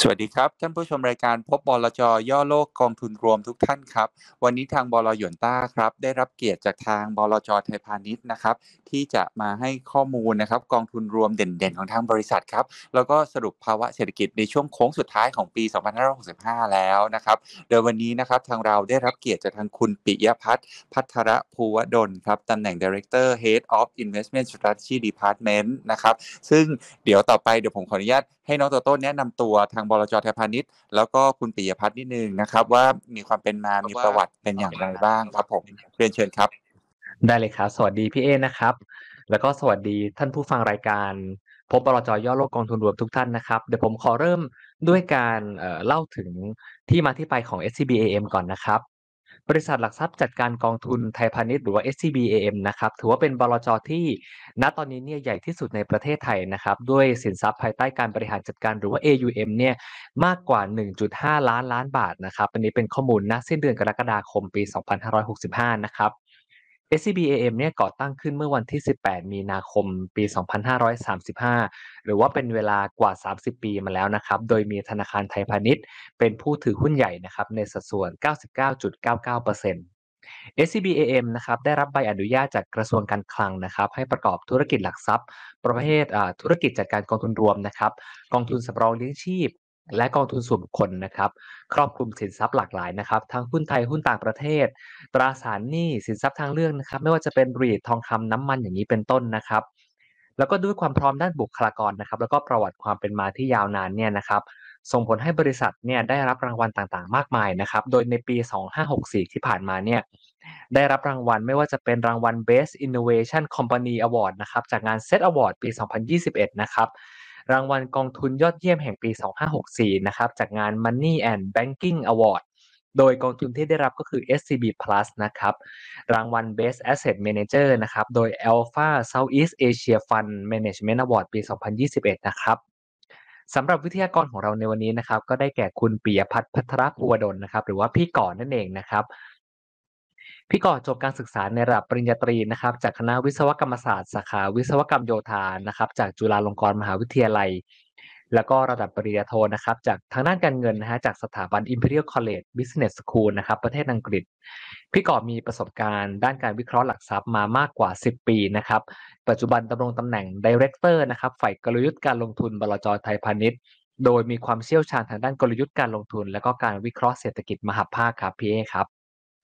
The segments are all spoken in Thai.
สวัสดีครับ ท่านผู้ชมรายการพบบลจย่อโลกกองทุนรวมทุกท่านครับ วันนี้ทางบลหยวนต้าครับ ได้รับเกียรติจากทางบลจไทยพาณิชย์นะครับ ที่จะมาให้ข้อมูลนะครับกองทุนรวมเด่นๆ ของทางบริษัทครับ แล้วก็สรุปภาวะเศรษฐกิจในช่วงโค้งสุดท้ายของปี 2565 แล้วนะครับโดยวันนี้นะครับทางเราได้รับเกียรติจากทางคุณปิยพัฒน์พัทรภูวดลครับตำแหน่ง Director Head of Investment Strategy Department นะครับซึ่งเดี๋ยวต่อไปเดี๋ยวผมขออนุญาต ให้น้องโตโต้แนะนำตัวทางบลจไทยพาณิชย์แล้วก็คุณปิยพัฒน์นิดนึงนะครับ ว่ามีความเป็นมา มีประวัติเป็นอย่างไรบ้างครับผมเรียนเชิญครับ ได้เลยครับ สวัสดีพี่เอนะครับ แล้วก็สวัสดีท่านผู้ฟังรายการพบบลจย่อโลกกองทุนรวมทุกท่านนะครับ เดี๋ยวผมขอเริ่มด้วยการเอ่อเล่าถึงที่มาที่ไปของ SCBAM ก่อนนะครับ บริษัทหลักทรัพย์จัดการกองทุนไทยพาณิชย์หรือว่า SCBAM นะครับถือว่าเป็นบลจที่ณตอนนี้เนี่ยใหญ่ที่สุดในประเทศไทยนะครับด้วยสินทรัพย์ภายใต้การบริหารจัดการหรือว่า AUM เนี่ยมากกว่า 1.5 ล้านล้านบาทนะครับอันนี้เป็นข้อมูลณสิ้นเดือนกรกฎาคมปี 2565 นะครับ SCBAM เนี่ยก่อตั้งขึ้นเมื่อวันที่ 18 มีนาคม ปี 2535 หรือว่าเป็นเวลากว่า 30 ปีมาแล้วนะครับ โดยมีธนาคารไทยพาณิชย์ เป็นผู้ถือหุ้นใหญ่นะครับในสัดส่วน 99.99% SCBAM นะครับได้รับใบอนุญาตจากกระทรวงการคลังนะครับให้ประกอบธุรกิจหลักทรัพย์ ประเภทอ่าธุรกิจจัดการกองทุนรวมนะครับกองทุนสำรองเลี้ยงชีพ และกองทุนส่วนบุคคลนะครับ ครอบคลุมสินทรัพย์หลากหลายนะครับ ทั้งหุ้นไทยหุ้นต่างประเทศ ตราสารหนี้สินทรัพย์ทางเลือกนะครับ ไม่ว่าจะเป็นรีดทองคำน้ำมันอย่างนี้เป็นต้นนะครับ แล้วก็ด้วยความพร้อมด้านบุคลากรนะครับ แล้วก็ประวัติความเป็นมาที่ยาวนานเนี่ยนะครับ ส่งผลให้บริษัทเนี่ยได้รับรางวัลต่างๆ มากมายนะครับ โดยในปี 2564 ที่ผ่านมาเนี่ยได้รับรางวัลไม่ว่าจะเป็นรางวัล Best Innovation Company Award นะครับจากงาน Set Award ปี 2021 นะครับ รางวัลกองทุนยอดเยี่ยมแห่งปี 2564 นะครับ จากงาน Money and Banking Award โดยกองทุนที่ได้รับก็คือ SCB Plus นะครับ รางวัล Best Asset Manager นะครับ โดย Alpha Southeast Asia Fund Management Award ปี 2021 นะครับสำหรับวิทยากรของเราในวันนี้นะครับ ก็ได้แก่คุณปิยพัฒน์พัทรภูวดลนะครับ หรือว่าพี่ก่อนนั่นเองนะครับ พี่ก่อจบการศึกษาในระดับปริญญาตรีนะครับ จากคณะวิศวกรรมศาสตร์สาขาวิศวกรรมโยธานะครับ จากจุฬาลงกรณ์มหาวิทยาลัย แล้วก็ระดับปริญญาโทนะครับ จากทางด้านการเงินนะฮะจากสถาบัน Imperial College Business School นะครับประเทศอังกฤษ พี่ก่อมีประสบการณ์ด้านการวิเคราะห์หลักทรัพย์มามากกว่า 10 ปีนะครับ ปัจจุบันดำรงตำแหน่ง Director นะครับฝ่ายกลยุทธ์การลงทุนบลจไทยพาณิชย์โดยมีความเชี่ยวชาญทางด้านกลยุทธ์การลงทุน และก็การวิเคราะห์เศรษฐกิจมหภาคครับพี่เอครับ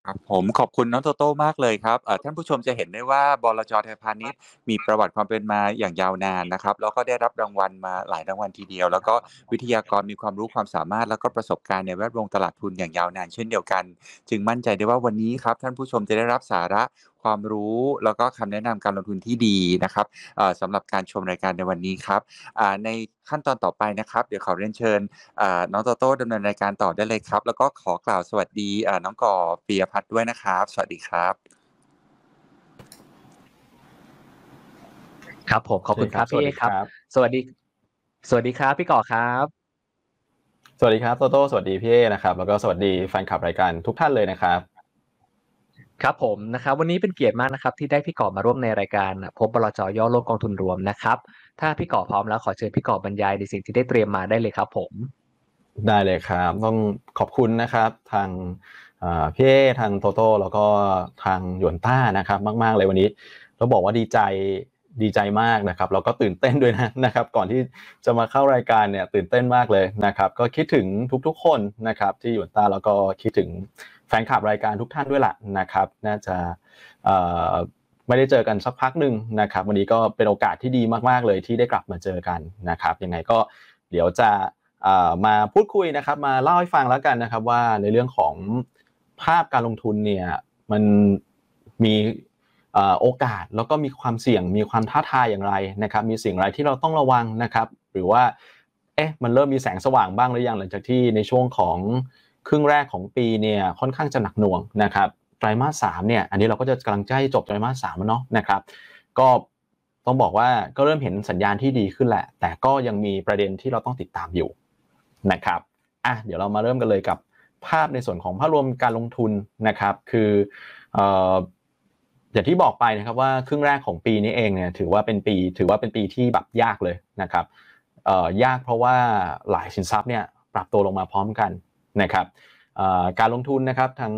ครับผมขอบคุณน้องโตโต้มากเลยครับเอ่อท่านผู้ชมจะเห็นได้ว่าบลจไทยพาณิชย์มีประวัติความเป็นมาอย่างยาวนานนะครับแล้วก็ได้รับรางวัลมาหลายรางวัลทีเดียว แล้วก็วิทยากรมีความรู้ความสามารถ แล้วก็ประสบการณ์ในแวดวงตลาดทุนอย่างยาวนานเช่นเดียวกัน จึงมั่นใจได้ว่าวันนี้ครับท่านผู้ชมจะได้รับสาระ ความรู้แล้วก็คำแนะนำการลงทุนที่ดีนะครับเอ่อสำหรับการชมรายการในวันนี้ครับอ่าในขั้นตอนต่อไปนะครับ เดี๋ยวขอเรียนเชิญอ่าน้องโตโต้ดำเนินรายการต่อได้เลยครับ แล้วก็ขอกล่าวสวัสดีอ่าน้องก่อปียพัฒน์ด้วยนะครับ สวัสดีครับ ครับผมขอบคุณครับสวัพี่สเอดีครับครับ สวัสดี สวัสดีครับพี่ก่อครับสวัสดีครับโตโต้สวัสดีพี่เอนะครับ แล้วก็สวัสดีแฟนคลับรายการทุกท่านเลยนะครับ ครับผมนะครับวันนี้เป็นเกียรติมากนะครับที่ได้พี่ก่อมาร่วมในรายการ พบบลจย่อโลกกองทุนรวมนะครับ ถ้าพี่ก่อพร้อมแล้วขอเชิญพี่ก่อบรรยายในสิ่งที่ได้เตรียมมาได้เลยครับผมได้เลยครับ ต้องขอบคุณนะครับทางพี่เอทางโตโต้แล้วก็ทางหยวนต้านะครับ มาก ๆ เลยวันนี้เราบอกว่าดีใจดีใจมากนะครับแล้วก็ตื่นเต้นด้วยนะนะครับ ก่อนที่จะมาเข้ารายการเนี่ยตื่นเต้นมากเลยนะครับ ก็คิดถึงทุกๆคนนะครับที่หยวนต้าแล้วก็คิดถึง ฟนคลับรายการทุกท่านด้วยล่ะนะครับ น่าจะไม่ได้เจอกันสักพักหนึ่งนะครับ วันนี้ก็เป็นโอกาสที่ดีมากๆเลยที่ได้กลับมาเจอกันนะครับยังไงก็เดี๋ยวจะมาพูดคุยนะครับ มาเล่าให้ฟังแล้วกันนะครับว่าในเรื่องของภาพการลงทุนเนี่ยมันมีโอกาสแล้วก็มีความเสี่ยงมีความท้าทายอย่างไรนะครับ มีสิ่งอะไรที่เราต้องระวังนะครับ หรือว่าเอ๊ะมันเริ่มมีแสงสว่างบ้างหรือยังหลังจากที่ในช่วงของ ครึ่งแรกของปีเนี่ยค่อนข้างจะหนักหน่วงนะครับไตรมาสสามเนี่ยอันนี้เราก็จะกำลังใกล้จบไตรมาสสามแล้วเนาะนะครับ ก็ต้องบอกว่าก็เริ่มเห็นสัญญาณที่ดีขึ้นแหละ แต่ก็ยังมีประเด็นที่เราต้องติดตามอยู่นะครับอะเดี๋ยวเรามาเริ่มกันเลยกับภาพในส่วนของภาพรวมการลงทุนนะครับ คืออย่างที่บอกไปนะครับว่าครึ่งแรกของปีนี้เองเนี่ยถือว่าเป็นปี ถือว่าเป็นปีที่แบบยากเลยนะครับยากเพราะว่าหลายสินทรัพย์เนี่ยปรับตัวลงมาพร้อมกัน นะครับการลงทุนนะครับทาง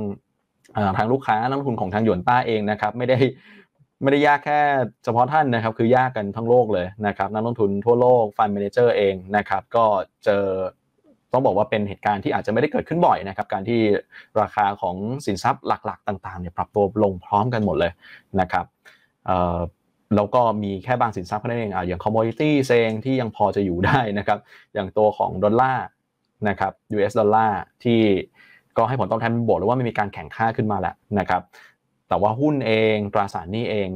ทางลูกค้านักลงทุนของทางหยวนต้าเองนะครับไม่ได้ไม่ได้ยากแค่เฉพาะท่านนะครับ คือยากกันทั้งโลกเลยนะครับนักลงทุนทั่วโลก fund manager เองนะครับ ก็เจอต้องบอกว่าเป็นเหตุการณ์ที่อาจจะไม่ได้เกิดขึ้นบ่อยนะครับ การที่ราคาของสินทรัพย์หลักๆ ต่างๆเนี่ยปรับตัวลงพร้อมกันหมดเลยนะครับแล้วก็มีแค่บางสินทรัพย์นั่นเองออย่าง commodity เองที่ยังพอจะอยู่ได้นะครับ อย่างตัวของดอลลาร์ นะครับ US ดอลลาร์ที่ก็ให้ผลตอบแทนบวกหรือว่าไม่มีการแข่งค่าขึ้นมาแล้วนะครับ แต่ว่าหุ้นเองตราสารหนี้เอง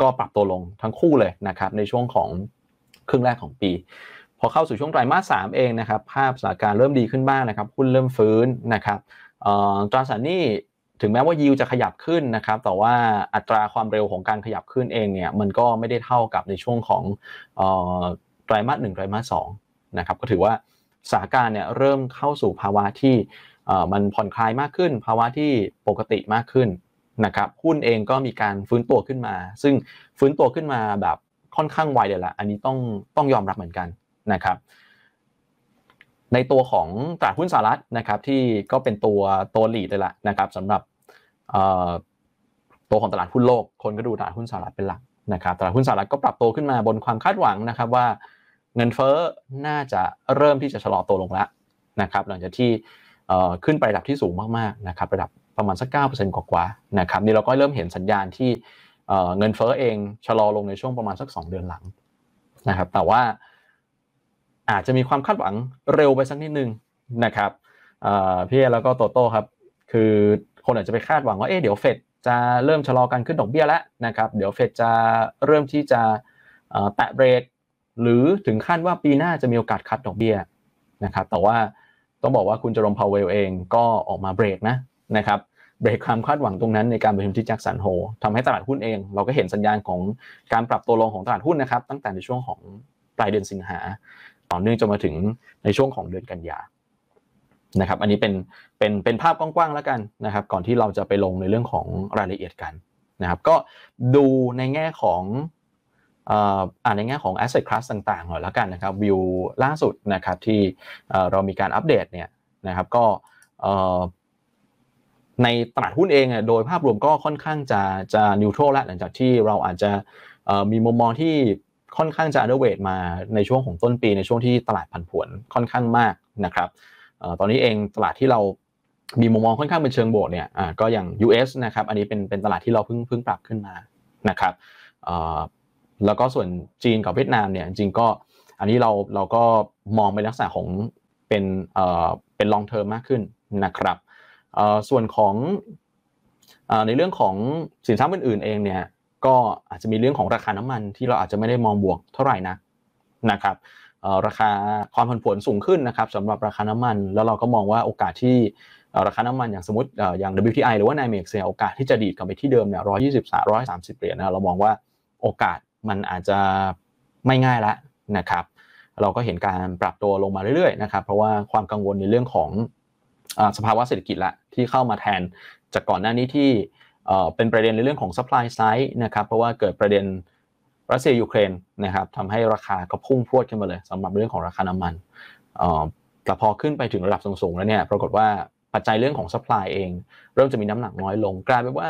ก็ปรับตัวลงทั้งคู่เลยนะครับในช่วงของครึ่งแรกของปี พอเข้าสู่ช่วงไตรมาสสามเองนะครับภาพสถานการณ์เริ่มดีขึ้นบ้างนะครับหุ้นเริ่มฟื้นนะครับตราสารหนี้ถึงแม้ว่ายิวจะขยับขึ้นนะครับแต่ว่าอัตราความเร็วของการขยับขึ้นเองเนี่ยมันก็ไม่ได้เท่ากับในช่วงของไตรมาสหนึ่งไตรมาสสองนะครับก็ถือว่า สถานการณ์เนี่ยเริ่มเข้าสู่ภาวะที่มันผ่อนคลายมากขึ้น ภาวะที่ปกติมากขึ้นนะครับหุ้นเองก็มีการฟื้นตัวขึ้นมา ซึ่งฟื้นตัวขึ้นมาแบบค่อนข้างไวเลยละอันนี้ต้องต้องยอมรับเหมือนกันนะครับ ในตัวของตลาดหุ้นสหรัฐนะครับที่ก็เป็นตัวตัวหลีดเลยละนะครับสำหรับตัวของตลาดหุ้นโลกคนก็ดูตลาดหุ้นสหรัฐเป็นหลักนะครับตลาดหุ้นสหรัฐก็ปรับตัวขึ้นมาบนความคาดหวังนะครับว่า เงินเฟ้อน่าจะเริ่มที่จะชะลอตัวลงแล้วนะครับหลังจากที่ขึ้นไประดับที่สูงมากๆนะครับระดับประมาณสัก 9%กว่าๆนะครับนี่เราก็เริ่มเห็นสัญญาณที่เงินเฟ้อเองชะลอลงในช่วงประมาณสัก 2 เดือนหลังนะครับแต่ว่าอาจจะมีความคาดหวังเร็วไปสักนิดนึงนะครับพี่แล้วก็โตโต้ครับคือคนอาจจะไปคาดหวังว่าเอ๊ะเดี๋ยวเฟดจะเริ่มชะลอการขึ้นดอกเบี้ยแล้วนะครับเดี๋ยวเฟดจะเริ่มที่จะแตะเบรก หรือถึงขั้นว่าปีหน้าจะมีโอกาส cut ดอกเบี้ยนะครับแต่ว่าต้องบอกว่าคุณ Jerome Powell เองก็ออกมาเบรกนะนะครับเบรกความคาดหวังตรงนั้นในการประชุมที่ Jackson Hole ทำให้ตลาดหุ้นเอง เราก็เห็นสัญญาณของการปรับตัวลงของตลาดหุ้นนะครับ ตั้งแต่ในช่วงของปลายเดือนสิงหา ต่อเนื่องจนมาถึงในช่วงของเดือนกันยานะครับอันนี้เป็นเป็นเป็นภาพกว้างๆแล้วกันนะครับ ก่อนที่เราจะไปลงในเรื่องของรายละเอียดกันนะครับ ก็ดูในแง่ของ อ่านในแง่ของ asset class ต่างๆหน่อยแล้วกันนะครับวิวล่าสุดนะครับที่เรามีการอัปเดตเนี่ยนะครับก็ในตลาดหุ้นเองโดยภาพรวมก็ค่อนข้างจะจะนิวโตรแล้วหลังจากที่เราอาจจะมีมุมมองที่ค่อนข้างจะ underweight มาในช่วงของต้นปีในช่วงที่ตลาดผันผวนค่อนข้างมากนะครับตอนนี้เองตลาดที่เรามีมุมมองค่อนข้างเป็นเชิงบวกเนี่ยก็อย่าง US นะครับอันนี้เป็นเป็นตลาดที่เราเพิ่งเพิ่งปรับขึ้นมานะครับ แล้วก็ส่วนจีนกับเวียดนามเนี่ยจริงก็อันนี้เราเราก็มองเป็นลักษณะของเป็นเอ่อเป็น long term มากขึ้นนะครับเอ่อส่วนของในเรื่องของสินทรัพย์อื่นๆเองเนี่ยก็อาจจะมีเรื่องของราคาน้ำมันที่เราอาจจะไม่ได้มองบวกเท่าไหร่นะนะครับราคาความผันผวนสูงขึ้นนะครับสำหรับราคาน้ำมัน แล้วเราก็มองว่าโอกาสที่ราคาน้ำมันอย่างสมมติอย่าง WTI หรือว่า NYMEX เนี่ยโอกาสที่จะดีดกลับไปที่เดิมเนี่ยร้อยยี่สิบสามร้อยสามสิบเหรียญนะเรามองว่าโอกาส มันอาจจะไม่ง่ายแล้วนะครับ เราก็เห็นการปรับตัวลงมาเรื่อยๆนะครับ เพราะว่าความกังวลในเรื่องของสภาวะเศรษฐกิจละที่เข้ามาแทนจากก่อนหน้านี้ที่เป็นประเด็นในเรื่องของ supply side นะครับ เพราะว่าเกิดประเด็นรัสเซียยูเครนนะครับทำให้ราคาก็พุ่งพรวดขึ้นมาเลยสำหรับเรื่องของราคาน้ำมันแต่พอขึ้นไปถึงระดับสูงๆแล้วเนี่ยปรากฏว่าปัจจัยเรื่องของ supply เอง เริ่มจะมีน้ำหนักน้อยลง กลายเป็นว่า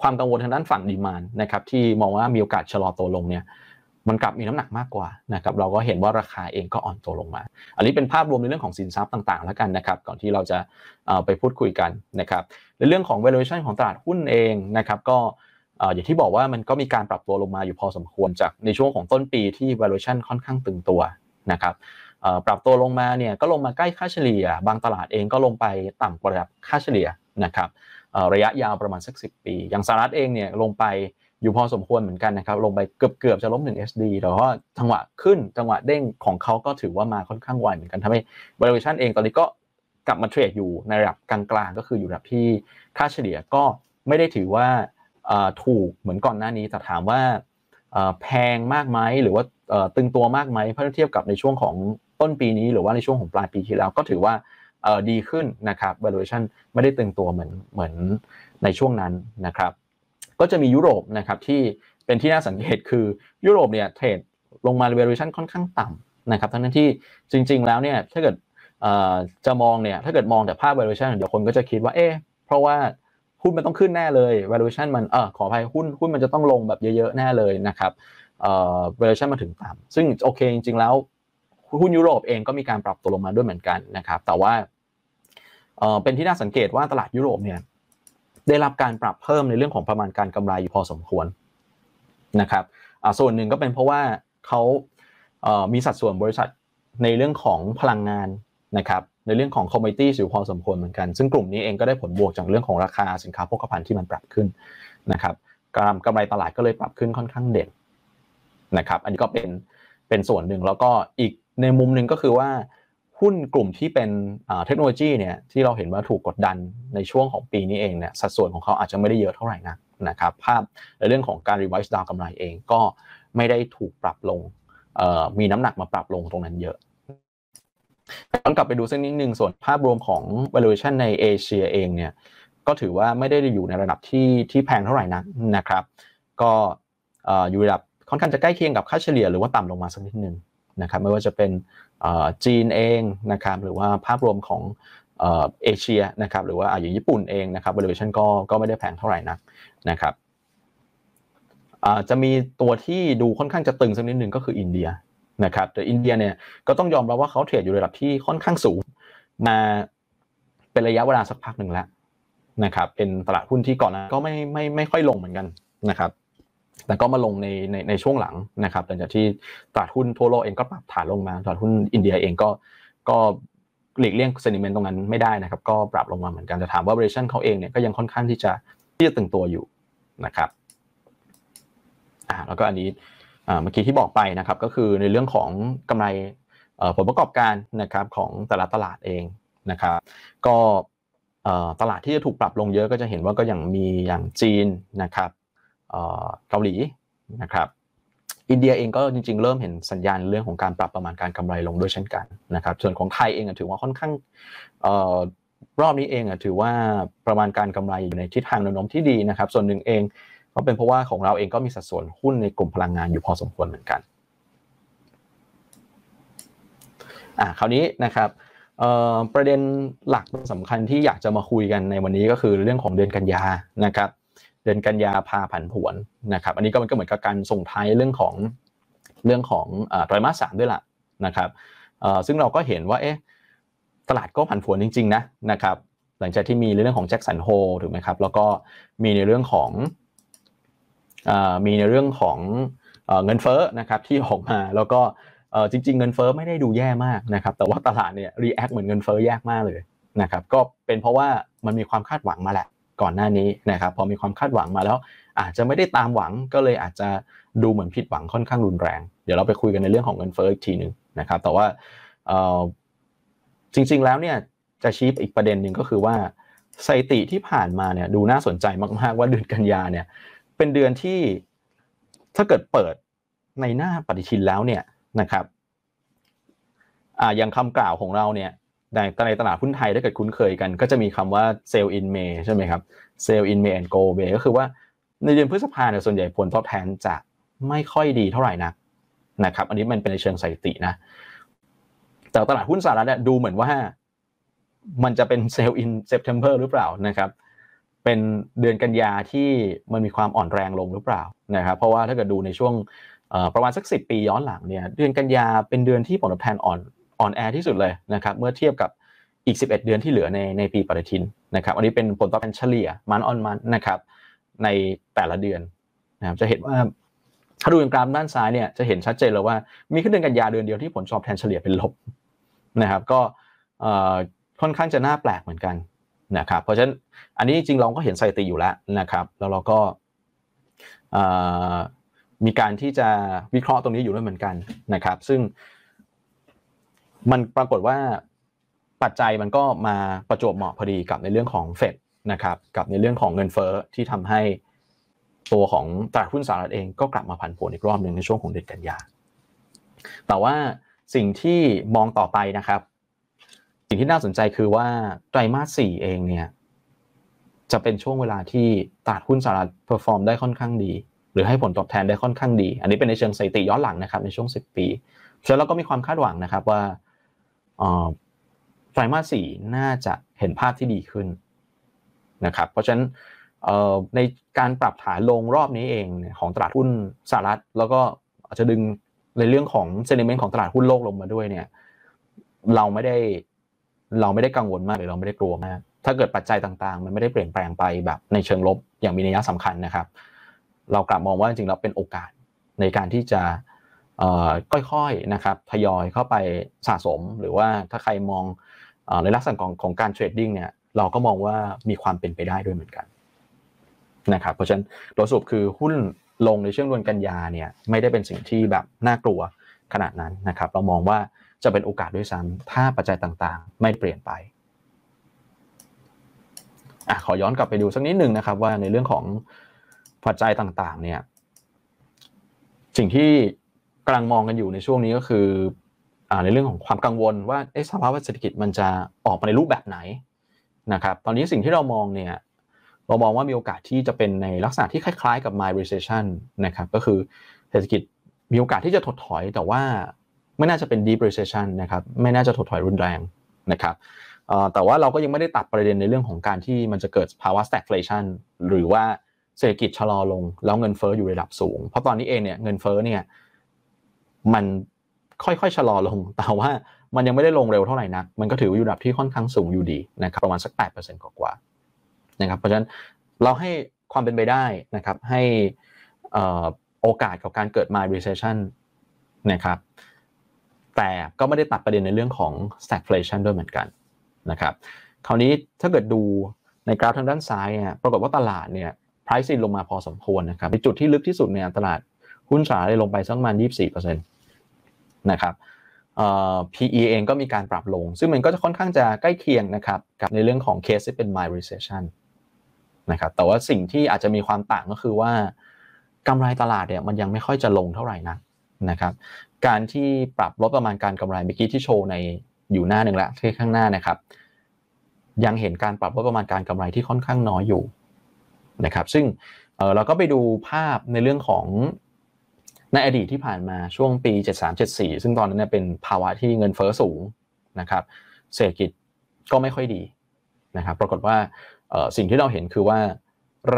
ความกังวลทางด้านฝั่งดีมานนะครับที่มองว่ามีโอกาสชะลอตัวลงเนี่ยมันกลับมีน้ำหนักมากกว่านะครับเราก็เห็นว่าราคาเองก็อ่อนตัวลงมา อันนี้เป็นภาพรวมในเรื่องของสินทรัพย์ต่างๆ แล้วกันนะครับ ก่อนที่เราจะไปพูดคุยกันนะครับในเรื่องของ valuation ของตลาดหุ้นเองนะครับก็อย่างที่บอกว่ามันก็มีการปรับตัวลงมาอยู่พอสมควรจากในช่วงของต้นปีที่ valuation ค่อนข้างตึงตัวนะครับปรับตัวลงมาเนี่ยก็ลงมาใกล้ค่าเฉลี่ย บางตลาดเองก็ลงไปต่ำกว่าระดับค่าเฉลี่ยนะครับ ระยะยาวประมาณสัก 10 ปี อย่างสหรัฐเองเนี่ยลงไปอยู่พอสมควรเหมือนกันนะครับลงไปเกือบเกือบจะล้ม1 SD แต่ว่าจังหวะขึ้นจังหวะเด้งของเขาก็ถือว่ามาค่อนข้างไวเหมือนกันทำให้ valuation เองตอนนี้ก็กลับมาเทรดอยู่ในระดับกลางๆ ก็คืออยู่ระดับที่ค่าเฉลี่ยก็ไม่ได้ถือว่าถูกเหมือนก่อนหน้านี้แต่ถามว่าแพงมากไหมหรือว่าตึงตัวมากไหมเมื่อเทียบกับในช่วงของต้นปีนี้ หรือว่าในช่วงของปลายปีที่แล้วก็ถือว่า ดีขึ้นนะครับ valuation ไม่ได้ตึงตัวเหมือนเหมือนในช่วงนั้นนะครับ ก็จะมียุโรปนะครับที่เป็นที่น่าสังเกตคือยุโรปเนี่ยเทรดลงมา valuation ค่อนข้างต่ำนะครับทั้งที่จริง ๆ แล้วเนี่ยถ้าเกิดจะมองเนี่ยถ้าเกิดมองแต่ภาพ valuation เดี๋ยวคนก็จะคิดว่าเอ๊ะเพราะว่าหุ้นมันต้องขึ้นแน่เลย valuation มันเออขออภัยหุ้นหุ้นมันจะต้องลงแบบเยอะๆแน่เลยนะครับเอ่อ valuation มาถึงต่ำซึ่งโอเคจริงๆแล้วหุ้นยุโรปเองก็มีการปรับตัวลงมาด้วยเหมือนกันนะครับ แต่ว่า เป็นที่น่าสังเกตว่าตลาดยุโรปเนี่ยได้รับการปรับเพิ่มในเรื่องของประมาณการกำไรอยู่พอสมควรนะครับส่วนหนึ่งก็เป็นเพราะว่าเขามีสัดส่วนบริษัทในเรื่องของพลังงานนะครับในเรื่องของคอมมิตี้อยู่พอสมควรเหมือนกัน ซึ่งกลุ่มนี้เองก็ได้ผลบวกจากเรื่องของราคาสินค้าโภคภัณฑ์ที่มันปรับขึ้นนะครับกำกำไรตลาดก็เลยปรับขึ้นค่อนข้างเด่นนะครับ อันนี้ก็เป็นเป็นส่วนหนึ่งแล้วก็อีกในมุมหนึ่งก็คือว่า หุ้นกลุ่มที่เป็นเทคโนโลยีเนี่ยที่เราเห็นว่าถูกกดดันในช่วงของปีนี้เองเนี่ยสัดส่วนของเขาอาจจะไม่ได้เยอะเท่าไหร่นักนะครับภาพในเรื่องของการรีไวซ์ดาวกำไรเองก็ไม่ได้ถูกปรับลงมีน้ำหนักมาปรับลงตรงนั้นเยอะย้อนกลับไปดูสักนิดหนึ่งส่วนภาพรวมของ valuation ในเอเชียเองเนี่ยก็ถือว่าไม่ได้อยู่ในระดับที่ที่แพงเท่าไหร่นักนะครับ ก็อยู่ระดับค่อนข้างจะใกล้เคียงกับค่าเฉลี่ยหรือว่าต่ำลงมาสักนิดหนึ่งนะครับไม่ว่าจะเป็น จีนเองนะครับหรือว่าภาพรวมของเอเชียนะครับหรือว่าอย่างญี่ปุ่นเองนะครับ valuation ก็ก็ไม่ได้แพงเท่าไหร่นักนะครับจะมีตัวที่ดูค่อนข้างจะตึงสักนิดหนึ่งก็คืออินเดียนะครับแต่อินเดียเนี่ยก็ต้องยอมรับว่าเขาเทรดอยู่ระดับที่ค่อนข้างสูงมาเป็นระยะเวลาสักพักหนึ่งแล้วนะครับเป็นตลาดหุ้นที่ก่อนนั้นก็ไม่ไม่ไม่ค่อยลงเหมือนกันนะครับ แต่ก็มาลงในในในช่วงหลังนะครับหลังจากที่ตลาดหุ้นทั่วโลกเองก็ปรับฐานลงมาตลาดหุ้นอินเดียเองก็ก็หลีกเลี่ยงเซนิเมนต์ตรงนั้นไม่ได้นะครับ ก็ปรับลงมาเหมือนกันจะถามว่าบรชั่นเขาเองเนี่ยก็ยังค่อนข้างที่จะที่จะตึงตัวอยู่นะครับอ่าแล้วก็อันนี้เมื่อกี้ที่บอกไปนะครับก็คือในเรื่องของกำไรผลประกอบการนะครับของแต่ละตลาดเองนะครับก็ตลาดที่จะถูกปรับลงเยอะก็จะเห็นว่าก็อย่างมีอย่างจีนนะครับ เกาหลีนะครับอินเดียเองก็จริงๆ เริ่มเห็นสัญญาณเรื่องของการปรับประมาณการกำไรลงด้วยเช่นกันนะครับส่วนของไทยเองถือว่าค่อนข้างรอบนี้เองถือว่าประมาณการกำไรอยู่ในทิศทางแนวโน้มที่ดีนะครับ ส่วนหนึ่งเองก็เป็นเพราะว่าของเราเองก็มีสัดส่วนหุ้นในกลุ่มพลังงานอยู่พอสมควรเหมือนกันอ่าคราวนี้นะครับประเด็นหลักสำคัญที่อยากจะมาคุยกันในวันนี้ก็คือเรื่องของเดือนกันยานะครับ เดือนกันยาพาผันผวนนะครับ อันนี้ก็มันก็เหมือนกับการส่งท้ายเรื่องของเรื่องของไตรมาสสามด้วยล่ะนะครับซึ่งเราก็เห็นว่าเอ๊ะตลาดก็ผันผวนจริง ๆ นะนะครับหลังจากที่มีเรื่องของแจ็คสันโฮถูกไหมครับแล้วก็มีในเรื่องของมีในเรื่องของเงินเฟ้อนะครับที่ออกมาแล้วก็จริง ๆ เงินเฟ้อไม่ได้ดูแย่มากนะครับแต่ว่าตลาดเนี่ยรีแอคเหมือนเงินเฟ้อแย่มากเลยนะครับก็เป็นเพราะว่ามันมีความคาดหวังมาแหละ ก่อนหน้านี้นะครับพอมีความคาดหวังมาแล้ว อาจจะไม่ได้ตามหวังก็เลยอาจจะดูเหมือนผิดหวังค่อนข้างรุนแรง เดี๋ยวเราไปคุยกันในเรื่องของเงินเฟ้ออีกทีหนึ่งนะครับ แต่ว่าจริงๆแล้วเนี่ยจะชี้อีกประเด็นหนึ่งก็คือว่าสถิติที่ผ่านมาเนี่ยดูน่าสนใจมากๆว่าเดือนกันยาเนี่ยเป็นเดือนที่ถ้าเกิดเปิดในหน้าปฏิทินแล้วเนี่ยนะครับอ่าอย่างคำกล่าวของเราเนี่ย ในในตลาดหุ้นไทยถ้าเกิดคุ้นเคยกัน ก็จะมีคำว่า sell in May ใช่ไหมครับ sell in May and go away ก็คือว่าในเดือนพฤษภาเนี่ยส่วนใหญ่ผลตอบแทนจะไม่ค่อยดีเท่าไหร่นักนะครับ อันนี้มันเป็นในเชิงสถิตินะ แต่ตลาดหุ้นสหรัฐเนี่ยดูเหมือนว่า มันจะเป็น sell in September หรือเปล่านะครับ เป็นเดือนกันยาที่มันมีความอ่อนแรงลงหรือเปล่านะครับ เพราะว่าถ้าเกิดดูในช่วงประมาณสักสิปีย้อนหลังเนี่ยเดือนกันยาเป็นเดือนที่ผลตอบแทนอ่อน อ่อนแอที่สุดเลยนะครับเมื่อเทียบกับอีก 11 เดือนที่เหลือในในปีปฏิทินนะครับอันนี้เป็นผลตอบแทนเฉลี่ยมันออนมันนะครับในแต่ละเดือนนะครับจะเห็นว่าถ้าดูอย่างกราฟด้านซ้ายเนี่ยจะเห็นชัดเจนเลยว่ามีแค่เดือนกันยาเดือนเดียวที่ผลตอบแทนเฉลี่ยเป็นลบนะครับก็ค่อนข้างจะน่าแปลกเหมือนกันนะครับเพราะฉะนั้นอันนี้จริงๆเราก็เห็นสถิติอยู่แล้วนะครับแล้วเราก็มีการที่จะวิเคราะห์ตรงนี้อยู่ด้วยเหมือนกันนะครับ ซึ่ง มันปรากฏว่าปัจจัยมันก็มาประจวบเหมาะพอดีกับในเรื่องของเฟดนะครับกับในเรื่องของเงินเฟ้อที่ทำให้ตัวของตลาดหุ้นสหรัฐเองก็กลับมาผันผวนอีกรอบหนึ่งในช่วงของเดือนกันยา แต่ว่าสิ่งที่มองต่อไปนะครับ สิ่งที่น่าสนใจคือว่าไตรมาสสี่เองเนี่ยจะเป็นช่วงเวลาที่ตลาดหุ้นสหรัฐ perform ได้ค่อนข้างดี หรือให้ผลตอบแทนได้ค่อนข้างดี อันนี้เป็นในเชิงสถิติย้อนหลังนะครับในช่วง 10 ปีฉะนั้นเราก็มีความคาดหวังนะครับว่า ไตรมาสสี่น่าจะเห็นภาพที่ดีขึ้นนะครับเพราะฉะนั้นในการปรับฐานลงรอบนี้เองของตลาดหุ้นสหรัฐ แล้วก็อาจจะดึงในเรื่องของ sentiment ของตลาดหุ้นโลกลงมาด้วยเนี่ยเราไม่ได้เราไม่ได้กังวลมากหรือเราไม่ได้กลัวมาก ถ้าเกิดปัจจัยต่างๆ มันไม่ได้เปลี่ยนแปลงไปแบบในเชิงลบอย่างมีนัยสำคัญนะครับ เรากลับมองว่าจริงๆเราเป็นโอกาสในการที่จะ ค่อยๆนะครับทยอยเข้าไปสะสม หรือว่าถ้าใครมองในลักษณะของของการ trading เนี่ยเราก็มองว่ามีความเป็นไปได้ด้วยเหมือนกันนะครับเพราะฉะนั้นโดยสรุปคือหุ้นลงในช่วงเดือนกันยาเนี่ยไม่ได้เป็นสิ่งที่แบบน่ากลัวขนาดนั้นนะครับ เรามองว่าจะเป็นโอกาสด้วยซ้ำถ้าปัจจัยต่างๆ ไม่เปลี่ยนไปอะขอย้อนกลับไปดูสักนิดหนึ่งนะครับว่าในเรื่องของปัจจัยต่างๆเนี่ยสิ่งที่ กำลังมองกันอยู่ในช่วงนี้ก็คืออในเรื่องของความกังวลว่าสภาวะเศรษฐกิจมันจะออกมาในรูปแบบไหนนะครับตอนนี้สิ่งที่เรามองเนี่ยเรามองว่ามีโอกาสที่จะเป็นในลักษณะที่คล้ายๆกับ mild recession นะครับก็คือเศรษฐกิจมีโอกาสที่จะถดถอย แต่ว่าไม่น่าจะเป็น deep recession นะครับไม่น่าจะถดถอยรุนแรงนะครับแต่ว่าเราก็ยังไม่ได้ตัดประเด็นในเรื่องของการที่มันจะเกิดภาวะ stagflation หรือว่าเศรษฐกิจชะลอลงแล้วเงินเฟ้ออยู่ในระดับสูง เพราะตอนนี้เองเนี่ยเงินเฟ้อเนี่ย มันค่อยๆชะลอลง แต่ว่ามันยังไม่ได้ลงเร็วเท่าไหร่นัก มันก็ถืออยู่ระดับที่ค่อนข้างสูงอยู่ดีนะครับประมาณสัก 8%กว่าๆนะครับ เพราะฉะนั้นเราให้ความเป็นไปได้นะครับให้โอกาสกับการเกิด mild recession นะครับแต่ก็ไม่ได้ตัดประเด็นในเรื่องของ stagflation ด้วยเหมือนกันนะครับคราวนี้ถ้าเกิดดูในกราฟทางด้านซ้ายเนี่ยปรากฏว่าตลาดเนี่ย price in ลงมาพอสมควรนะครับในจุดที่ลึกที่สุดเนี่ยตลาดหุ้นสหรัฐลงไปสักประมาณ24% นะครับ PE เองก็มีการปรับลง ซึ่งมันก็จะค่อนข้างจะใกล้เคียงนะครับกับในเรื่องของเคสที่เป็น mild recession นะครับแต่ว่าสิ่งที่อาจจะมีความต่างก็คือว่ากำไรตลาดเนี่ยมันยังไม่ค่อยจะลงเท่าไหร่นักนะครับ การที่ปรับลดประมาณการกำไรเมื่อกี้ที่โชว์ในอยู่หน้าหนึ่งแล้วที่ข้างหน้านะครับ ยังเห็นการปรับลดประมาณการกำไรที่ค่อนข้างน้อยอยู่นะครับ ซึ่งเราก็ไปดูภาพในเรื่องของ ในอดีตที่ผ่านมาช่วงปี 73-74 ซึ่งตอนนั้นเป็นภาวะที่เงินเฟ้อสูงนะครับ เศรษฐกิจก็ไม่ค่อยดีนะครับ ปรากฏว่าสิ่งที่เราเห็นคือว่า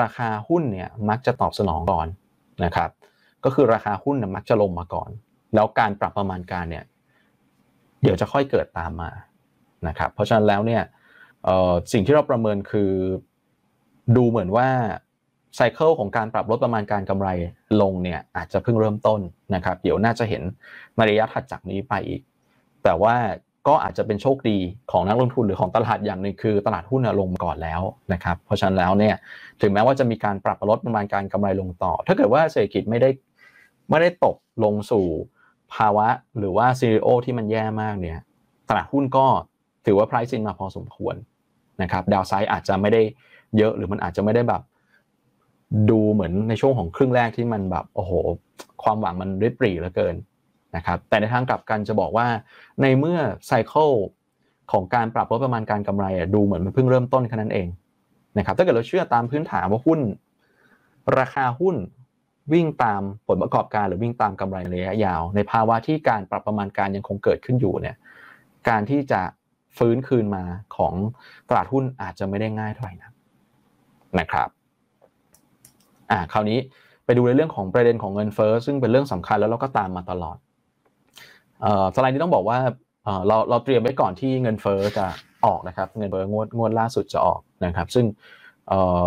ราคาหุ้นเนี่ยมักจะตอบสนองก่อนนะครับ ก็คือราคาหุ้นมักจะลงมาก่อน แล้วการปรับประมาณการเนี่ยเดี๋ยวจะค่อยเกิดตามมานะครับ เพราะฉะนั้นแล้วเนี่ยสิ่งที่เราประเมินคือดูเหมือนว่า ไซเคิลของการปรับลดประมาณการกำไรลงเนี่ยอาจจะเพิ่งเริ่มต้นนะครับ เดี๋ยวน่าจะเห็นในระยะถัดจากนี้ไปอีก แต่ว่าก็อาจจะเป็นโชคดีของนักลงทุนหรือของตลาดอย่างหนึ่งคือตลาดหุ้นลงก่อนแล้วนะครับ เพราะฉะนั้นแล้วเนี่ยถึงแม้ว่าจะมีการปรับลดประมาณการกำไรลงต่อ ถ้าเกิดว่าเศรษฐกิจไม่ได้ไม่ได้ตกลงสู่ภาวะหรือว่าซีรีโอที่มันแย่มากเนี่ยตลาดหุ้นก็ถือว่า price in มาพอสมควรนะครับดาวไซด์อาจจะไม่ได้เยอะหรือมันอาจจะไม่ได้แบบ ดูเหมือนในช่วงของครึ่งแรกที่มันแบบโอ้โห ความหวังมันริบหรี่เหลือเกินนะครับแต่ในทางกลับกันจะบอกว่าในเมื่อไซเคิลของการปรับลดประมาณการกำไรดูเหมือนมันเพิ่งเริ่มต้นแค่นั้นเองนะครับถ้าเกิดเราเชื่อตามพื้นฐานว่าหุ้น ราคาหุ้นวิ่งตามผลประกอบการหรือวิ่งตามกำไรระยะยาว ในภาวะที่การปรับประมาณการยังคงเกิดขึ้นอยู่เนี่ยการที่จะฟื้นคืนมาของตลาดหุ้นอาจจะไม่ได้ง่ายเท่าไหร่นะนะครับ อ่าคราวนี้ไปดูในเรื่องของประเด็นของเงินเฟ้อซึ่งเป็นเรื่องสำคัญแล้วเราก็ตามมาตลอดเอ่อสไลด์นี้ต้องบอกว่าเออเราเราเตรียมไว้ก่อนที่เงินเฟ้อจะออกนะครับ เงินเฟ้องวดงวดล่าสุดจะออกนะครับ ซึ่งเอ่อ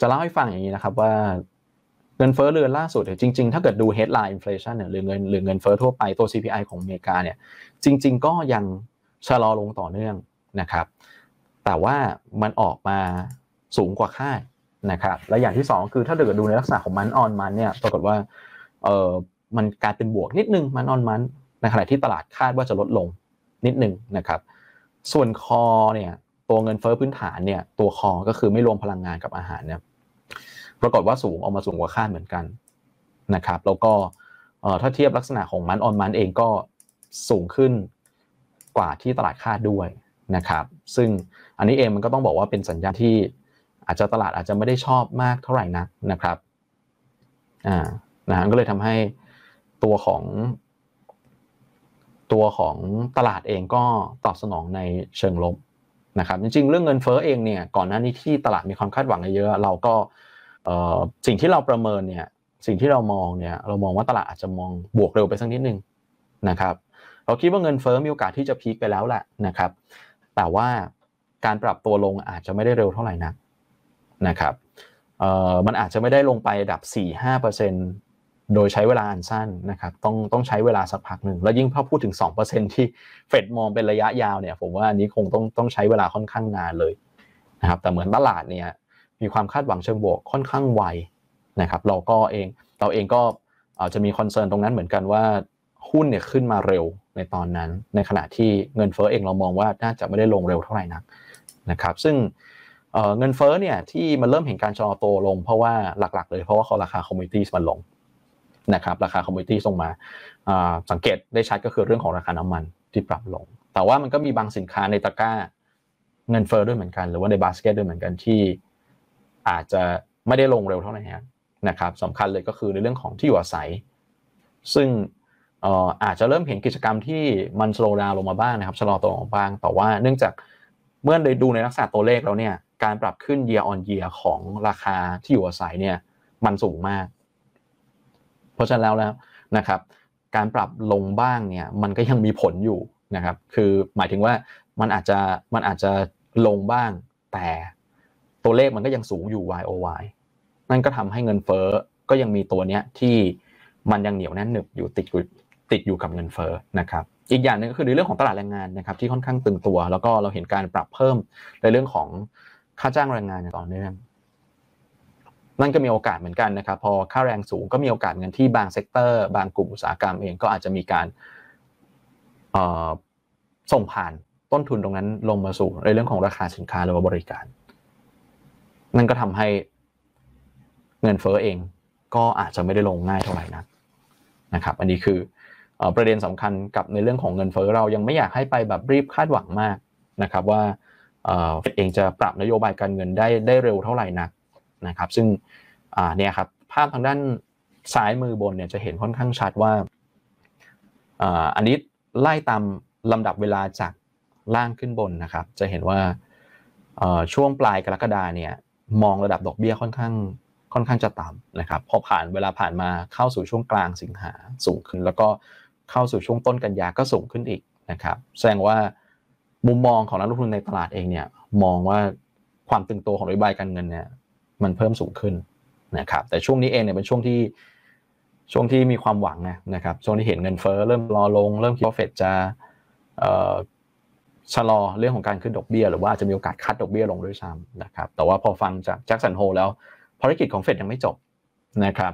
จะเล่าให้ฟังอย่างนี้นะครับว่าเงินเฟ้อเรือนล่าสุดจริง ๆ ถ้าเกิดดู headline inflation เนี่ยหรือเงินหรือเงินเฟ้อทั่วไปตัว CPI ของอเมริกาเนี่ยจริง ๆ ก็ยังชะลอลงต่อเนื่องนะครับ แต่ว่ามันออกมาสูงกว่าคาด นะครับและอย่างที่ 2 คือถ้าเกิดดูในลักษณะของมันออนมันเนี่ยปรากฏว่าเออมันกลายเป็นบวกนิดนึงมันออนมันในขณะที่ตลาดคาดว่าจะลดลงนิดนึงนะครับ ส่วนคอเนี่ยตัวเงินเฟ้อพื้นฐานเนี่ยตัวคอก็คือไม่รวมพลังงานกับอาหารเนี่ยปรากฏว่าสูงออกมาสูงกว่าคาดเหมือนกันนะครับ แล้วก็ถ้าเทียบลักษณะของมันออนมันเองก็สูงขึ้นกว่าที่ตลาดคาดด้วยนะครับ ซึ่งอันนี้เองมันก็ต้องบอกว่าเป็นสัญญาณที่ อาจจะตลาดอาจจะไม่ได้ชอบมากเท่าไหร่นักนะครับอ่านะก็เลยทำให้ตัวของ ตัวของตลาดเองก็ตอบสนองในเชิงลบนะครับ จริงๆ เรื่องเงินเฟ้อเองเนี่ยก่อนหน้านี้ที่ตลาดมีความคาดหวังเยอะเราก็สิ่งที่เราประเมินเนี่ยสิ่งที่เรามองเนี่ยเรามองว่าตลาดอาจจะมองบวกเร็วไปสักนิดนึงนะครับเราคิดว่าเงินเฟ้อมีโอกาสที่จะพีคไปแล้วแหละนะครับ แต่ว่าการปรับตัวลงอาจจะไม่ได้เร็วเท่าไหร่นัก นะครับมันอาจจะไม่ได้ลงไปดับ 4-5%โดยใช้เวลาอันสั้นนะครับต้องต้องใช้เวลาสักพักหนึ่ง แล้วยิ่งพอพูดถึง 2%ที่เฟดมองเป็นระยะยาวเนี่ยผมว่าอันนี้คงต้องต้องใช้เวลาค่อนข้างนานเลยนะครับแต่เหมือนตลาดเนี่ยมีความคาดหวังเชิงบวกค่อนข้างไวนะครับเราก็เองเราเองก็อาจจะมี concern ตรงนั้นเหมือนกันว่าหุ้นเนี่ยขึ้นมาเร็วในตอนนั้น ในขณะที่เงินเฟ้อเองเรามองว่าน่าจะไม่ได้ลงเร็วเท่าไหร่นักนะครับซึ่ง เงินเฟ้อเนี่ยที่มันเริ่มเห็นการชะลอตัวลง เพราะว่าหลักๆ เลยเพราะว่าเขาราคา commodity มันลงนะครับราคา commodity ลงมาสังเกตได้ชัดก็คือเรื่องของราคาน้ำมันที่ปรับลง แต่ว่ามันก็มีบางสินค้าในตะกร้าเงินเฟ้อด้วยเหมือนกัน หรือว่าในบาสเกตด้วยเหมือนกันที่อาจจะไม่ได้ลงเร็วเท่าไหร่นะครับสำคัญเลยก็คือในเรื่องของที่อยู่อาศัย ซึ่งอาจจะเริ่มเห็นกิจกรรมที่มันสโลว์ดาวลงมาบ้างนะครับชะลอตัวลงบ้างแต่ว่าเนื่องจาก เมื่อได้ดูในลักษณะตัวเลขแล้วเนี่ยการปรับขึ้น year on year ของราคาที่อยู่อาศัยเนี่ยมันสูงมาก เพราะฉะนั้นแล้วแล้วนะครับ การปรับลงบ้างเนี่ยมันก็ยังมีผลอยู่นะครับ คือหมายถึงว่ามันอาจจะมันอาจจะลงบ้าง แต่ตัวเลขมันก็ยังสูงอยู่ y o y นั่นก็ทำให้เงินเฟ้อก็ยังมีตัวเนี้ยที่มันยังเหนียวแน่นหนึบอยู่ติดอยู่ติดอยู่กับเงินเฟ้อนะครับ อีกอย่างหนึ่งก็คือในเรื่องของตลาดแรงงานนะครับที่ค่อนข้างตึงตัว แล้วก็เราเห็นการปรับเพิ่มในเรื่องของค่าจ้างแรงงานต่อเนื่องนั่นก็มีโอกาสเหมือนกันนะครับ พอค่าแรงสูงก็มีโอกาสเงินที่บาง sector บางกลุ่มอุตสาหกรรมเองก็อาจจะมีการส่งผ่านต้นทุนตรงนั้นลงมาสู่ในเรื่องของราคาสินค้าหรือว่าบริการ นั่นก็ทำให้เงินเฟ้อเองก็อาจจะไม่ได้ลงง่ายเท่าไหร่นักนะครับ อันนี้คือ ประเด็นสำคัญกับในเรื่องของเงินเฟ้อเรายังไม่อยากให้ไปแบบรีบคาดหวังมากนะครับว่าเเองจะปรับนโยบายการเงินได้ได้เร็วเท่าไหร่นักนะครับ ซึ่งเนี่ยครับภาพทางด้านซ้ายมือบนเนี่ยจะเห็นค่อนข้างชัดว่าอันนี้ไล่ตามลำดับเวลาจากล่างขึ้นบนนะครับ จะเห็นว่าช่วงปลายกรกฎาเนี่ยมองระดับดอกเบี้ยค่อนข้างค่อนข้างจะต่ำนะครับพอผ่านเวลาผ่านมาเข้าสู่ช่วงกลางสิงหาสูงขึ้น แล้วก็ เข้าสู่ช่วงต้นกันยาก็สูงขึ้นอีกนะครับแสดงว่ามุมมองของนักลงทุนในตลาดเองเนี่ยมองว่าความตึงตัวของนโยบายการเงินเนี่ยมันเพิ่มสูงขึ้นนะครับแต่ช่วงนี้เองเนี่ยเป็นช่วงที่ช่วงที่มีความหวังนะครับช่วงที่เห็นเงินเฟ้อเริ่มรอลง เริ่มคิดว่าเฟดจะชะลอเรื่องของการขึ้นดอกเบี้ยหรือว่าจะมีโอกาสคัดดอกเบี้ยลงด้วยซ้ำนะครับแต่ว่าพอฟังจากแจ็คสันโฮแล้วภารกิจของเฟดยังไม่จบนะครับ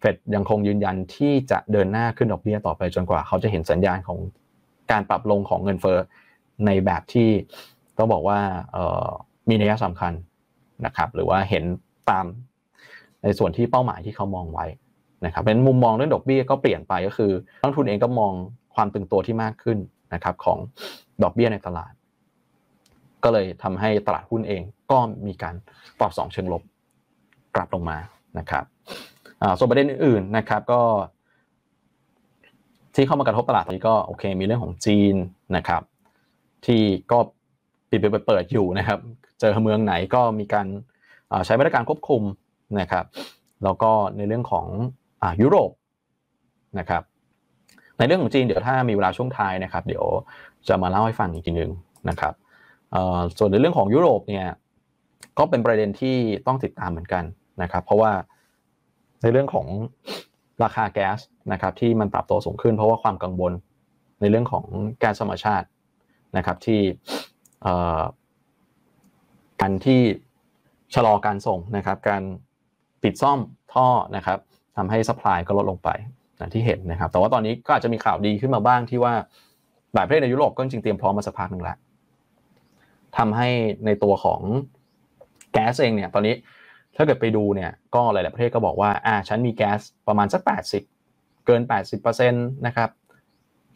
เฟดยังคงยืนยันที่จะเดินหน้าขึ้นดอกเบี้ยต่อไปจนกว่า เขาจะเห็นสัญญาณของการปรับลงของเงินเฟ้อในแบบที่ต้องบอกว่ามีนัยสำคัญนะครับ หรือว่าเห็นตามในส่วนที่เป้าหมายที่เขามองไว้นะครับเป็นมุมมองเรื่องดอกเบี้ยก็เปลี่ยนไปก็คือนักทุนเองก็มองความตึงตัวที่มากขึ้นนะครับของดอกเบี้ยในตลาด ก็เลยทำให้ตลาดหุ้นเองก็มีการปรับสองเชิงลบกลับลงมานะครับ ส่วนประเด็นอื่นๆนะครับก็ ที่เข้ามากระทบตลาดนี้ก็โอเค มีเรื่องของจีนนะครับ ที่ก็ปิดไปเปิดอยู่นะครับ เจอเมืองไหนก็มีการใช้มาตรการควบคุมนะครับ แล้วก็ในเรื่องของอยุโรปนะครับ ในเรื่องของจีนเดี๋ยวถ้ามีเวลาช่วงท้ายนะครับ เดี๋ยวจะมาเล่าให้ฟังอีกทีหนึ่งนะครับส่วนในเรื่องของยุโรปเนี่ยก็เป็นประเด็นที่ต้องติดตามเหมือนกันนะครับ เพราะว่า ในเรื่องของราคาแก๊สนะครับที่มันปรับตัวสูงขึ้น เพราะว่าความกังวลในเรื่องของแก๊สธรรมชาตินะครับที่การที่ชะลอการส่งนะครับการปิดซ่อมท่อนะครับทำให้สป라이ก็ลดลงไปนะที่เห็นนะครับ แต่ว่าตอนนี้ก็อาจจะมีข่าวดีขึ้นมาบ้างที่ว่าหลายประเทศในยุโรปก็จริงเตรียมพร้อมมาสักพักหนึ่งแล้วทำให้ในตัวของแก๊สเองเนี่ยตอนนี้ ถ้าเกิดไปดูเนี่ยก็หลาย ๆ ประเทศก็บอกว่าอ่าฉันมีแก๊สประมาณสัก 80 เกิน 80%นะครับ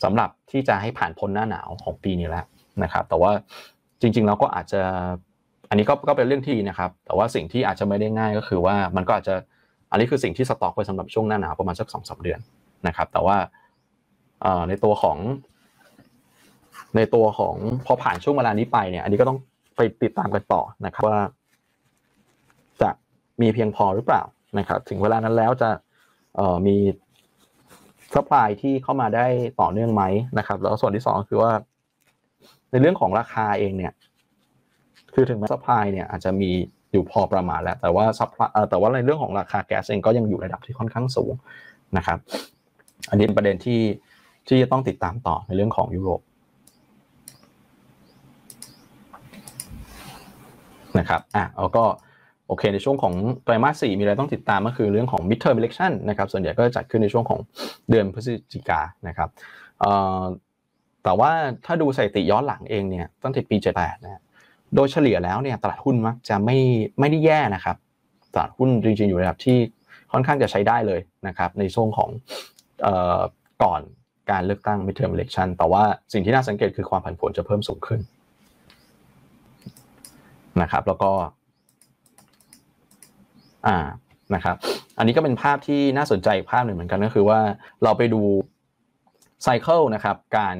สำหรับที่จะให้ผ่านพ้นหน้าหนาวของปีนี้แล้วนะครับ แต่ว่าจริง ๆ เราก็อาจจะอันนี้ก็ก็เป็นเรื่องที่นะครับ แต่ว่าสิ่งที่อาจจะไม่ได้ง่ายก็คือว่ามันก็อาจจะอันนี้คือสิ่งที่สต็อกไว้สำหรับช่วงหน้าหนาวประมาณสักสองสาเดือนนะครับ แต่ว่าในตัวของ ในตัวของพอผ่านช่วงเวลานี้ไปเนี่ย อันนี้ก็ต้องไปติดตามกันต่อนะครับว่า มีเพียงพอหรือเปล่านะครับถึงเวลานั้นแล้วจะมี supply ที่เข้ามาได้ต่อเนื่องไหมนะครับ แล้วส่วนที่สองคือว่า ในเรื่องของราคาเองเนี่ย คือถึงแม้ supply เนี่ยอาจจะมีอยู่พอประมาณแล้ว แต่ว่า supply แต่ว่าในเรื่องของราคาแก๊สเองก็ยังอยู่ระดับที่ค่อนข้างสูงนะครับ อันนี้เป็นประเด็นที่ที่จะต้องติดตามต่อในเรื่องของยุโรปนะครับอะแล้วก็ โอเคในช่วงของไตรมาสสี่มีอะไรต้องติดตามก็คือเรื่องของ midterm election นะครับส่วนใหญ่ก็จะจัดขึ้นในช่วงของเดือนพฤศจิกานะครับแต่ว่าถ้าดูสถิติย้อนหลังเองเนี่ยตั้งแต่ปี 78นะโดยเฉลี่ยแล้วเนี่ยตลาดหุ้นมักจะไม่ไม่ได้แย่นะครับตลาดหุ้นจริงๆอยู่ในระดับที่ค่อนข้างจะใช้ได้เลยนะครับในช่วงของออก่อนการเลือกตั้ง midterm election แต่ว่าสิ่งที่น่าสังเกตคือความผันผวนจะเพิ่มสูงขึ้นนะครับแล้วก็ อ่านะครับ อันนี้ก็เป็นภาพที่น่าสนใจอีกภาพหนึ่งเหมือนกันก็คือว่าเราไปดูไซเคิลนะครับการ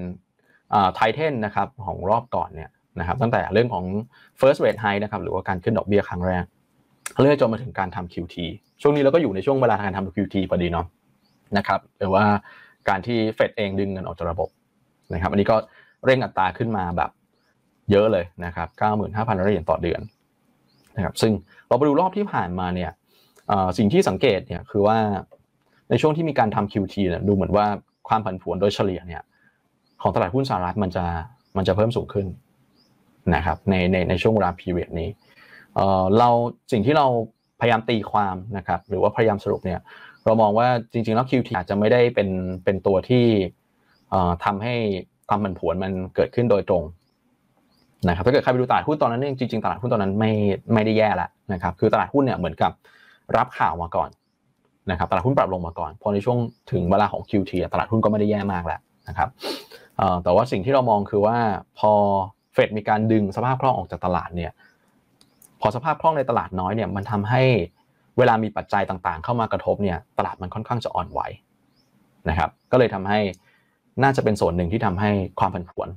ไทเทนนะครับของรอบก่อนเนี่ยนะครับตั้งแต่เรื่องของ first rate high นะครับหรือว่าการขึ้นดอกเบี้ยครั้งแรกเรื่อยจนมาถึงการทำ QT ช่วงนี้เราก็อยู่ในช่วงเวลาการทำ QT พอดีเนาะนะครับหรือว่าการที่เฟดเองดึงเงินออกจากระบบนะครับอันนี้ก็เร่งอัตราขึ้นมาแบบเยอะเลยนะครับ 95,000เหรียญต่อเดือน นะครับซึ่งเราไปดูรอบที่ผ่านมาเนี่ยสิ่งที่สังเกตเนี่ยคือว่าในช่วงที่มีการทำ QT เนี่ยดูเหมือนว่าความผันผวนโดยเฉลี่ยเนี่ยของตลาดหุ้นสหรัฐมันจะมันจะเพิ่มสูงขึ้นนะครับในในในช่วงเวลา period นี้เราสิ่งที่เราพยายามตีความนะครับหรือว่าพยายามสรุปเนี่ยเรามองว่าจริงๆแล้ว QT อาจจะไม่ได้เป็นเป็นตัวที่ทำให้ความผันผวนมันเกิดขึ้นโดยตรง นะครับถ้าเกิดใครไปดูตลาดหุ้นตอนนั้นจริงๆตลาดหุ้นตอนนั้นไม่ไม่ได้แย่ละนะครับคือตลาดหุ้นเนี่ยเหมือนกับรับข่าวมาก่อนนะครับตลาดหุ้นปรับลงมาก่อนพอในช่วงถึงเวลาของ QT ตลาดหุ้นก็ไม่ได้แย่มากแล้วนะครับแต่ว่าสิ่งที่เรามองคือว่าพอเฟดมีการดึงสภาพคล่องออกจากตลาดเนี่ยพอสภาพคล่องในตลาดน้อยเนี่ยมันทำให้เวลามีปัจจัยต่างๆ เข้ามากระทบเนี่ยตลาดมันค่อนข้างจะอ่อนไหวนะครับก็เลยทำให้น่าจะเป็นส่วนหนึ่งที่ทำให้ความผันผวน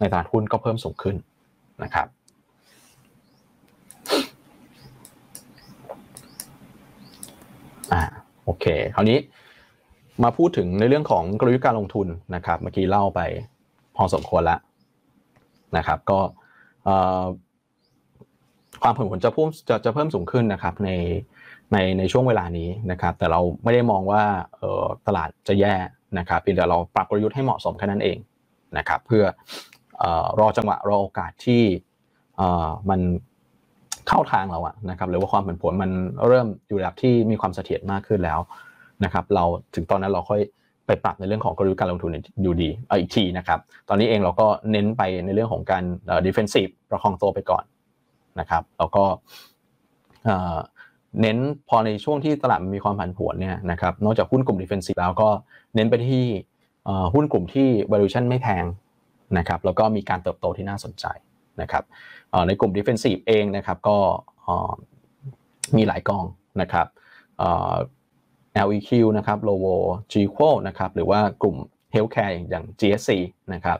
ในตลาดหุ้นก็เพิ่มสูงขึ้น นะครับ อ่าโอเค คราวนี้มาพูดถึงในเรื่องของกลยุทธ์การลงทุนนะครับ เมื่อกี้เล่าไปพอสมควรแล้วนะครับ ก็ความผันผวนจะเพุ่มจะจะเพิ่มสูงขึ้นนะครับในในในช่วงเวลานี้นะครับ แต่เราไม่ได้มองว่าตลาดจะแย่นะครับเพียงแต่เราปรับกลยุทธ์ให้เหมาะสมแค่นั้นเองนะครับ เพื่อ รอจังหวะรอโอกาสที่มันเข้าทางเราอะนะครับหรือว่าความผันผวนมันเริ่มอยู่ระดับที่มีความเสถียรมากขึ้นแล้วนะครับเราถึงตอนนั้นเราค่อยไปปรับในเรื่องของกลยุทธ์การลงทุนอยู่ดีเอาอีกทีนะครับ ตอนนี้เองเราก็เน้นไปในเรื่องของการ defensive ประคองตัวไปก่อนนะครับแล้วก็เน้นพอในช่วงที่ตลาดมีความผันผวนเนี่ยนะครับนอกจากหุ้นกลุ่ม defensive แล้วก็เน้นไปที่หุ้นกลุ่มที่ valuation ไม่แพง นะครับแล้วก็มีการเติบโตที่น่าสนใจนะครับในกลุ่ม defensive เองนะครับก็มีหลายกองนะครับ LEQ นะครับ Lovo g q u o นะครับหรือว่ากลุ่ม healthcare อย่าง GSC นะครับ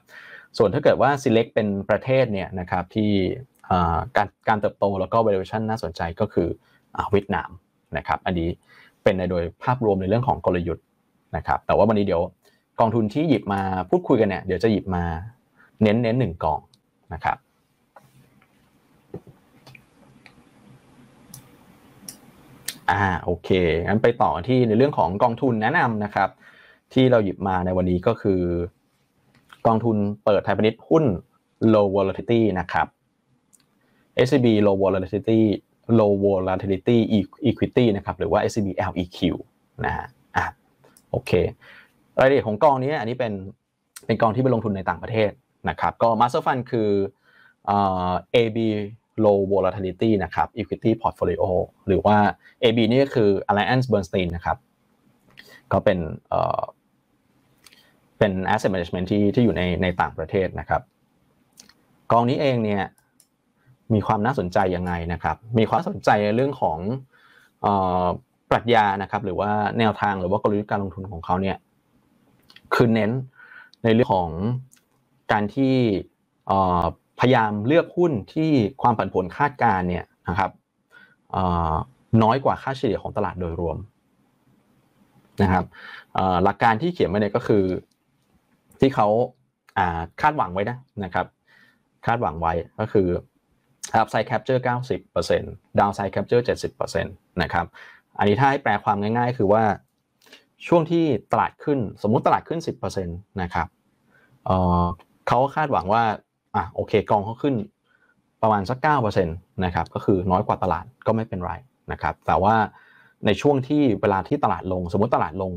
ส่วนถ้าเกิดว่า select เป็นประเทศเนี่ยนะครับที่การการเติบโตแล้วก็ valuation น่าสนใจก็คือเวียดนามนะครับอันนี้เป็นในโดยภาพรวมในเรื่องของกลยุทธ์นะครับแต่ว่าวันนี้เดี๋ยวกองทุนที่หยิบมาพูดคุยกันเนี่ยเดี๋ยวจะหยิบมา เน้นเน้นหนึ่งกองนะครับอ่าโอเคงั้นไปต่อที่ในเรื่องของกองทุนแนะนำนะครับ ที่เราหยิบมาในวันนี้ก็คือ กองทุนเปิดไทยพาณิชย์หุ้น low volatility นะครับ SCB low volatility low volatility equity นะครับหรือว่า SCB LEQ นะฮะอะโอเครายละเอียดของกองนี้อันนี้เป็นเป็นกองที่ไปลงทุนในต่างประเทศ นะครับก็ Master Fund คือ AB low volatility นะครับ equity portfolio หรือว่า AB นี่ก็คือ Alliance Bernstein นะครับ ก็เป็นเป็น asset management ที่ที่อยู่ในในต่างประเทศนะครับ กองนี้เองเนี่ยมีความน่าสนใจยังไงนะครับ มีความสนใจในเรื่องของปรัชญานะครับ หรือว่าแนวทางหรือว่ากลยุทธ์การลงทุนของเขาเนี่ยคือเน้นในเรื่องของ การที่พยายามเลือกหุ้นที่ความผันผวนคาดการเนี่ยนะครับน้อยกว่าค่าเฉลี่ยของตลาดโดยรวมนะครับหลักการที่เขียนไว้เนี่ยก็คือที่เขาคาดหวังไว้นะนะครับ คาดหวังไว้ก็คือ upside capture 90% downside capture 70%นะครับอันนี้ถ้าให้แปลความง่าย ๆ คือว่าช่วงที่ตลาดขึ้นสมมุติตลาดขึ้น 10%นะครับ เขาคาดหวังว่าอะโอเคกองเขาขึ้นประมาณสัก9%นะครับก็คือน้อยกว่าตลาดก็ไม่เป็นไรนะครับแต่ว่าในช่วงที่เวลาที่ตลาดลง สมมติตลาดลง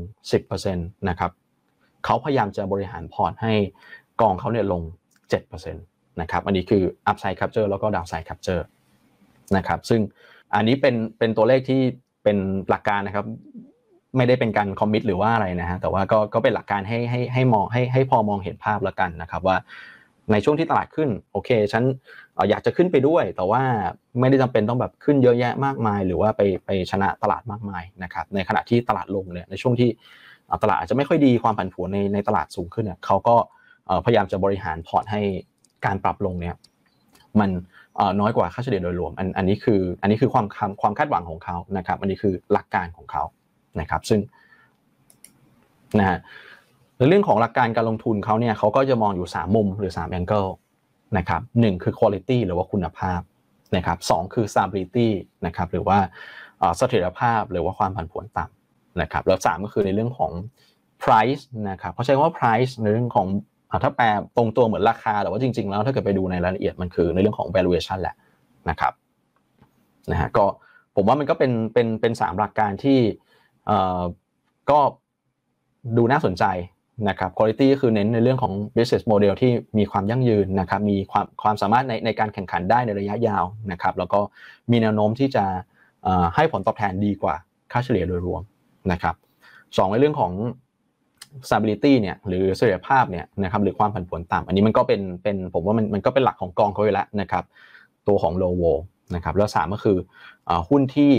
10%นะครับเขาพยายามจะบริหารพอร์ตให้กองเขาเนี่ยลง 7%นะครับอันนี้คือ upside capture แล้วก็ downside capture นะครับซึ่งอันนี้เป็นเป็นตัวเลขที่เป็นหลักการนะครับ ไม่ได้เป็นการคอมมิตหรือว่าอะไรนะฮะแต่ว่าก็ก็เป็นหลักการให้ให้ให้มองให้ให้พอมองเห็นภาพแล้วกันนะครับว่าในช่วงที่ตลาดขึ้นโอเคฉันอยากจะขึ้นไปด้วย แต่ว่าไม่ได้จำเป็นต้องแบบขึ้นเยอะแยะมากมาย หรือว่าไปไปชนะตลาดมากมายนะครับในขณะที่ตลาดลงเนี่ยในช่วงที่ตลาดอาจจะไม่ค่อยดีความผันผวนในในตลาดสูงขึ้นเนี่ยเขาก็พยายามจะบริหารพอร์ตให้การปรับลงเนี่ยมันน้อยกว่าค่าเฉลี่ยโดยรวมอันอันนี้คืออันนี้คือความความคาดหวังของเขานะครับ อันนี้คือหลักการของเขา นะครับ ซึ่งนะฮะในเรื่องของหลักการการลงทุนเขาเนี่ยเขาก็จะมองอยู่ 3 มุมหรือ3 angle นะครับหนึ่งคือ quality หรือว่าคุณภาพนะครับสคือ stability นะครับหรือว่าเสถียรภาพหรือว่าความผันผวนต่ำนะครับแล้ว 3 ก็คือในเรื่องของ price นะครับเขาใช้คำว่า price ในเรื่องของถ้าแปลตรงตัวเหมือนราคาแต่ว่าจริง ๆ แล้วถ้าเกิดไปดูในรายละเอียดมันคือในเรื่องของ valuation แหละนะครับนะฮะก็ผมว่ามันก็เป็นเป็นเป็นสามหลักการที่ ก็ดูน่าสนใจนะครับ quality ก็คือเน้นในเรื่องของ business model ที่มีความยั่งยืนนะครับ มีความความสามารถในในการแข่งขันได้ในระยะยาวนะครับ แล้วก็มีแนวโน้มที่จะให้ผลตอบแทนดีกว่าค่าเฉลี่ยโดยรวมนะครับสองในเรื่องของ stability เนี่ยหรือเสถียรภาพเนี่ยนะครับหรือความผันผวนต่ำอันนี้มันก็เป็นเป็นผมว่ามันมันก็เป็นหลักของกองเขาอยู่แล้วนะครับ ตัวของ low vol นะครับแล้วสามก็คือหุ้นที่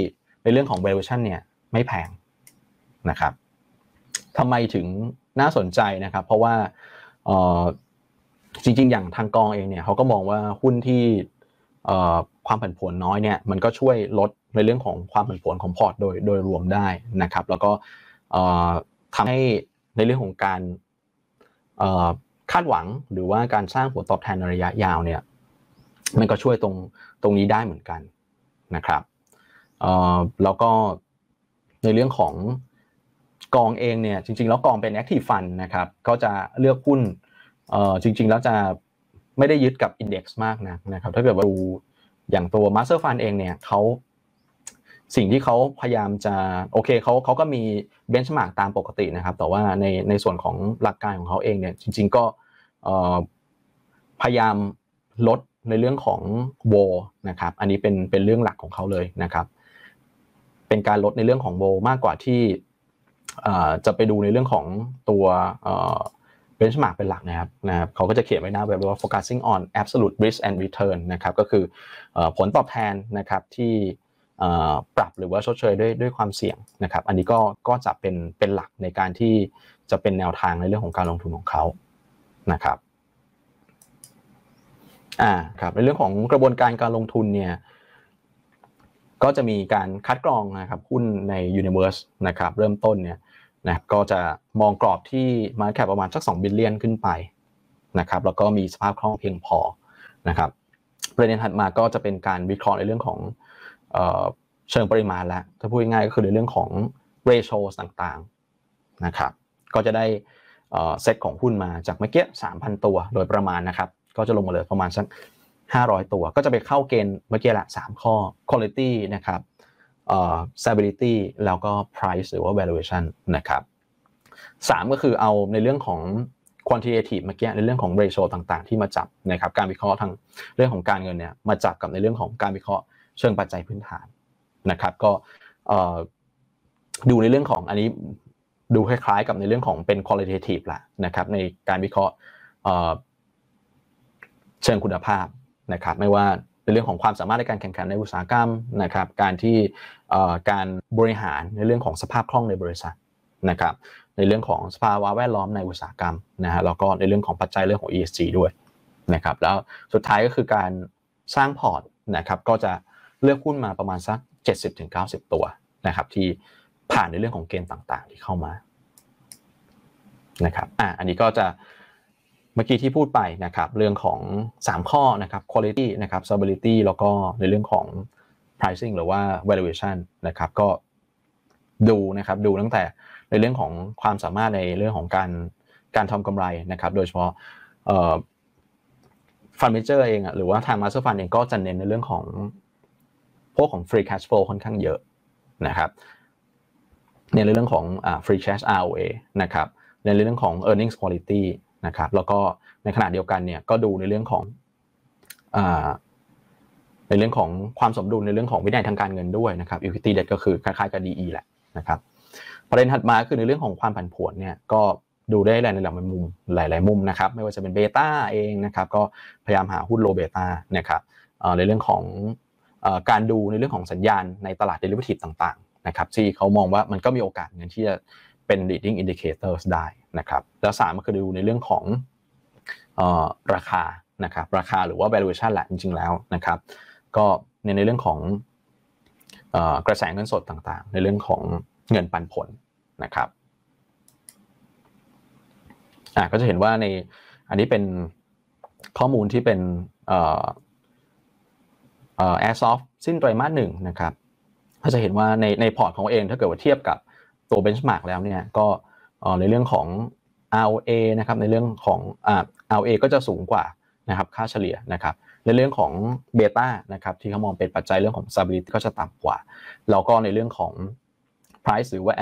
ในเรื่องของ valuation เนี่ยไม่แพง นะครับทำไมถึงน่าสนใจนะครับ เพราะว่าจริงๆ อย่างทางกองเองเนี่ยเขาก็มองว่าหุ้นที่ความผันผวนน้อยเนี่ยมันก็ช่วยลดในเรื่องของความผันผวนของพอร์ตโดยโดยรวมได้นะครับ แล้วก็ทำให้ในเรื่องของการคาดหวังหรือว่าการสร้างผลตอบแทนในระยะยาวเนี่ยมันก็ช่วยตรงตรงนี้ได้เหมือนกันนะครับแล้วก็ในเรื่องของ กองเองเนี่ยจริงๆ แล้วกองเป็น active fund นะครับก็จะเลือกหุ้นเอ่อจริง ๆ แล้วจะไม่ได้ยึดกับ index มากนะนะครับถ้าเกิดว่าดูอย่างตัว master fund เองเนี่ยเขาสิ่งที่เขาพยายามจะโอเคเขาเขาก็มีเบนช์มาร์กตามปกตินะครับ แต่ว่าในในส่วนของหลักการของเขาเองเนี่ยจริง ๆ ก็พยายามลดในเรื่องของโวนะครับ อันนี้เป็นเป็นเรื่องหลักของเขาเลยนะครับ เป็นการลดในเรื่องของโวมากกว่าที่ จะไปดูในเรื่องของตัวเบนช์มาร์กเป็นหลักนะครับนะครับเขาก็จะเขียนไว้หน้าแบบว่า focusing on absolute risk and return นะครับก็คือผลตอบแทนนะครับที่ปรับหรือว่าชดเชยด้วยด้วยความเสี่ยงนะครับ อันนี้ก็ก็จะเป็นเป็นหลักในการที่จะเป็นแนวทางในเรื่องของการลงทุนของเขานะครับอ่าครับในเรื่องของกระบวนการการลงทุนเนี่ยก็จะมีการคัดกรองนะครับหุ้นใน Universe นะครับเริ่มต้นเนี่ย นะก็จะมองกรอบที่มาแคปประมาณสัก2บิลเลียนขึ้นไปนะครับแล้วก็มีสภาพคล่องเพียงพอนะครับประเด็นถัดมาก็จะเป็นการวิเคราะห์ในเรื่องของเชิงปริมาณแล้วถ้าพูดง่ายก็คือในเรื่องของ ratio ต่างๆนะครับก็จะได้เซตของหุ้นมาจากเมื่อกี้3,000 ตัวโดยประมาณนะครับก็จะลงมาเลยประมาณสัก500 ตัว ก็จะไปเข้าเกณฑ์เมื่อกี้ละ3ข้อ quality นะครับ stability แล้วก็ price หรือว่า valuation นะครับ3ก็คือเอาในเรื่องของ quantitative เมื่อกี้ในเรื่องของ ratio ต่างๆ ที่มาจับนะครับการวิเคราะห์ทางเรื่องของการเงินเนี่ยมาจับกับในเรื่องของการวิเคราะห์เชิงปัจจัยพื้นฐานนะครับ ก็ดูในเรื่องของอันนี้ดูคล้ายๆ กับในเรื่องของเป็น qualitative แหละนะครับ ในการวิเคราะห์เชิงคุณภาพนะครับ ไม่ว่า ในเรื่องของความสามารถในการแข่งขันในอุตสาหกรรมนะครับการที่การบริหารในเรื่องของสภาพคล่องในบริษัทนะครับในเรื่องของสภาวะแวดล้อมในอุตสาหกรรมนะฮะแล้วก็ในเรื่องของปัจจัยเรื่องของ ESG ด้วยนะครับแล้วสุดท้ายก็คือการสร้างพอร์ตนะครับก็จะเลือกหุ้นมาประมาณสัก 70-90 ตัวนะครับที่ผ่านในเรื่องของเกณฑ์ต่างๆ ที่เข้ามานะครับอะอันนี้ก็จะ เมื่อกี้ที่พูดไปนะครับเรื่องของ 3 ข้อนะครับ quality นะครับ stability แล้วก็ในเรื่องของ pricing หรือว่า valuation นะครับก็ดูนะครับดูตั้งแต่ในเรื่องของความสามารถในเรื่องของการการทำกำไรนะครับ โดยเฉพาะ fund manager เองอะหรือว่าทาง master fund เองก็จะเน้นในเรื่องของพวกของ free cash flow ค่อนข้างเยอะนะครับในเรื่องของ free cash ROA นะครับในเรื่องของ earnings quality นะครับแล้วก็ในขณะเดียวกันเนี่ยก็ดูในเรื่องของในเรื่องของความสมดุลในเรื่องของวินัยทางการเงินด้วยนะครับ equity debt ก็คือคล้ายๆกับ DE แหละนะครับประเด็นถัดมาคือในเรื่องของความผันผวนเนี่ยก็ดูได้หลายในหลายมุมหลาย ๆ มุมนะครับไม่ว่าจะเป็นเบต้าเองนะครับก็พยายามหาหุ้นโลเบต้านะครับในเรื่องของการดูในเรื่องของสัญญาณในตลาด derivative ต่างๆนะครับที่เขามองว่ามันก็มีโอกาสเงินที่จะเป็น leading indicators ได้ นะครับแล้วสามก็คือดูในเรื่องของราคานะครับราคาหรือว่า valuation แหละจริงๆแล้วนะครับก็ในในเรื่องของกระแสเงินสดต่างๆ ในเรื่องของเงินปันผลนะครับอ่าก็จะเห็นว่าในอันนี้เป็นข้อมูลที่เป็นเอ่อเอ่อ Airsoft สิ้นไตรมาสหนึ่งนะครับก็จะเห็นว่าในในพอร์ตของเองถ้าเกิดว่าเทียบกับตัว benchmark แล้วเนี่ยก็ ในเรื่องของ ROA นะครับในเรื่องของอ่า ROA ก็จะสูงกว่านะครับค่าเฉลี่ยนะครับในเรื่องของเบต้านะครับที่เขามองเป็นปัจจัยเรื่องของ stability ก็จะต่ำกว่าแล้วก็ในเรื่องของ price หรือว่า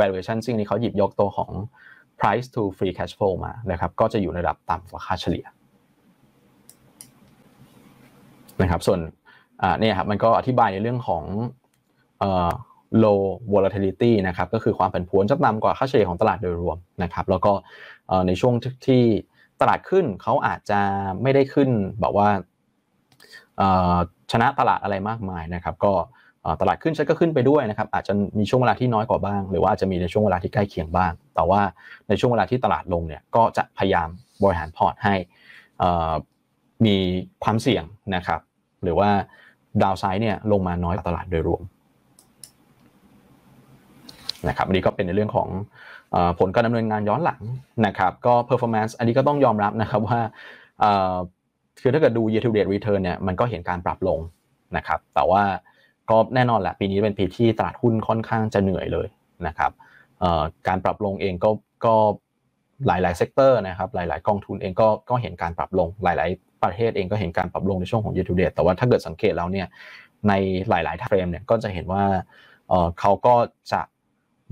valuation ซึ่งนี้เขาหยิบยกตัวของ price to free cash flow มานะครับก็จะอยู่ในระดับต่ำกว่าค่าเฉลี่ยนะครับส่วนเนี่ยครับมันก็อธิบายในเรื่องของ low volatility นะครับก็คือความผันผวนจะต่ำกว่าค่าเฉลี่ยของตลาดโดยรวมนะครับแล้วก็ในช่วงที่ตลาดขึ้นเขาอาจจะไม่ได้ขึ้นแบบว่าชนะตลาดอะไรมากมายนะครับก็ตลาดขึ้นฉันก็ขึ้นไปด้วยนะครับอาจจะมีช่วงเวลาที่น้อยกว่าบ้าง หรือว่าอาจจะมีในช่วงเวลาที่ใกล้เคียงบ้าง แต่ว่าในช่วงเวลาที่ตลาดลงเนี่ยก็จะพยายามบริหารพอร์ตให้มีความเสี่ยงนะครับหรือว่าดาวไซด์เนี่ยลงมาน้อยกว่าตลาดโดยรวม นะครับอันนี้ก็เป็นในเรื่องของผลการดำเนินงานย้อนหลังนะครับก็ performance อันนี้ก็ต้องยอมรับนะครับว่าคือถ้าเกิดดู year to date return เนี่ยมันก็เห็นการปรับลงนะครับแต่ว่าก็แน่นอนแหละปีนี้เป็นปีที่ตลาดหุ้นค่อนข้างจะเหนื่อยเลยนะครับการปรับลงเองก็ก็หลายๆ sector นะครับหลาย ๆ กองทุนเองก็ก็เห็นการปรับลงหลาย ๆ ประเทศเองก็เห็นการปรับลงในช่วงของ year to date แต่ว่าถ้าเกิดสังเกตแล้วเนี่ยในหลายๆ frame เนี่ยก็จะเห็นว่าเขาก็จะ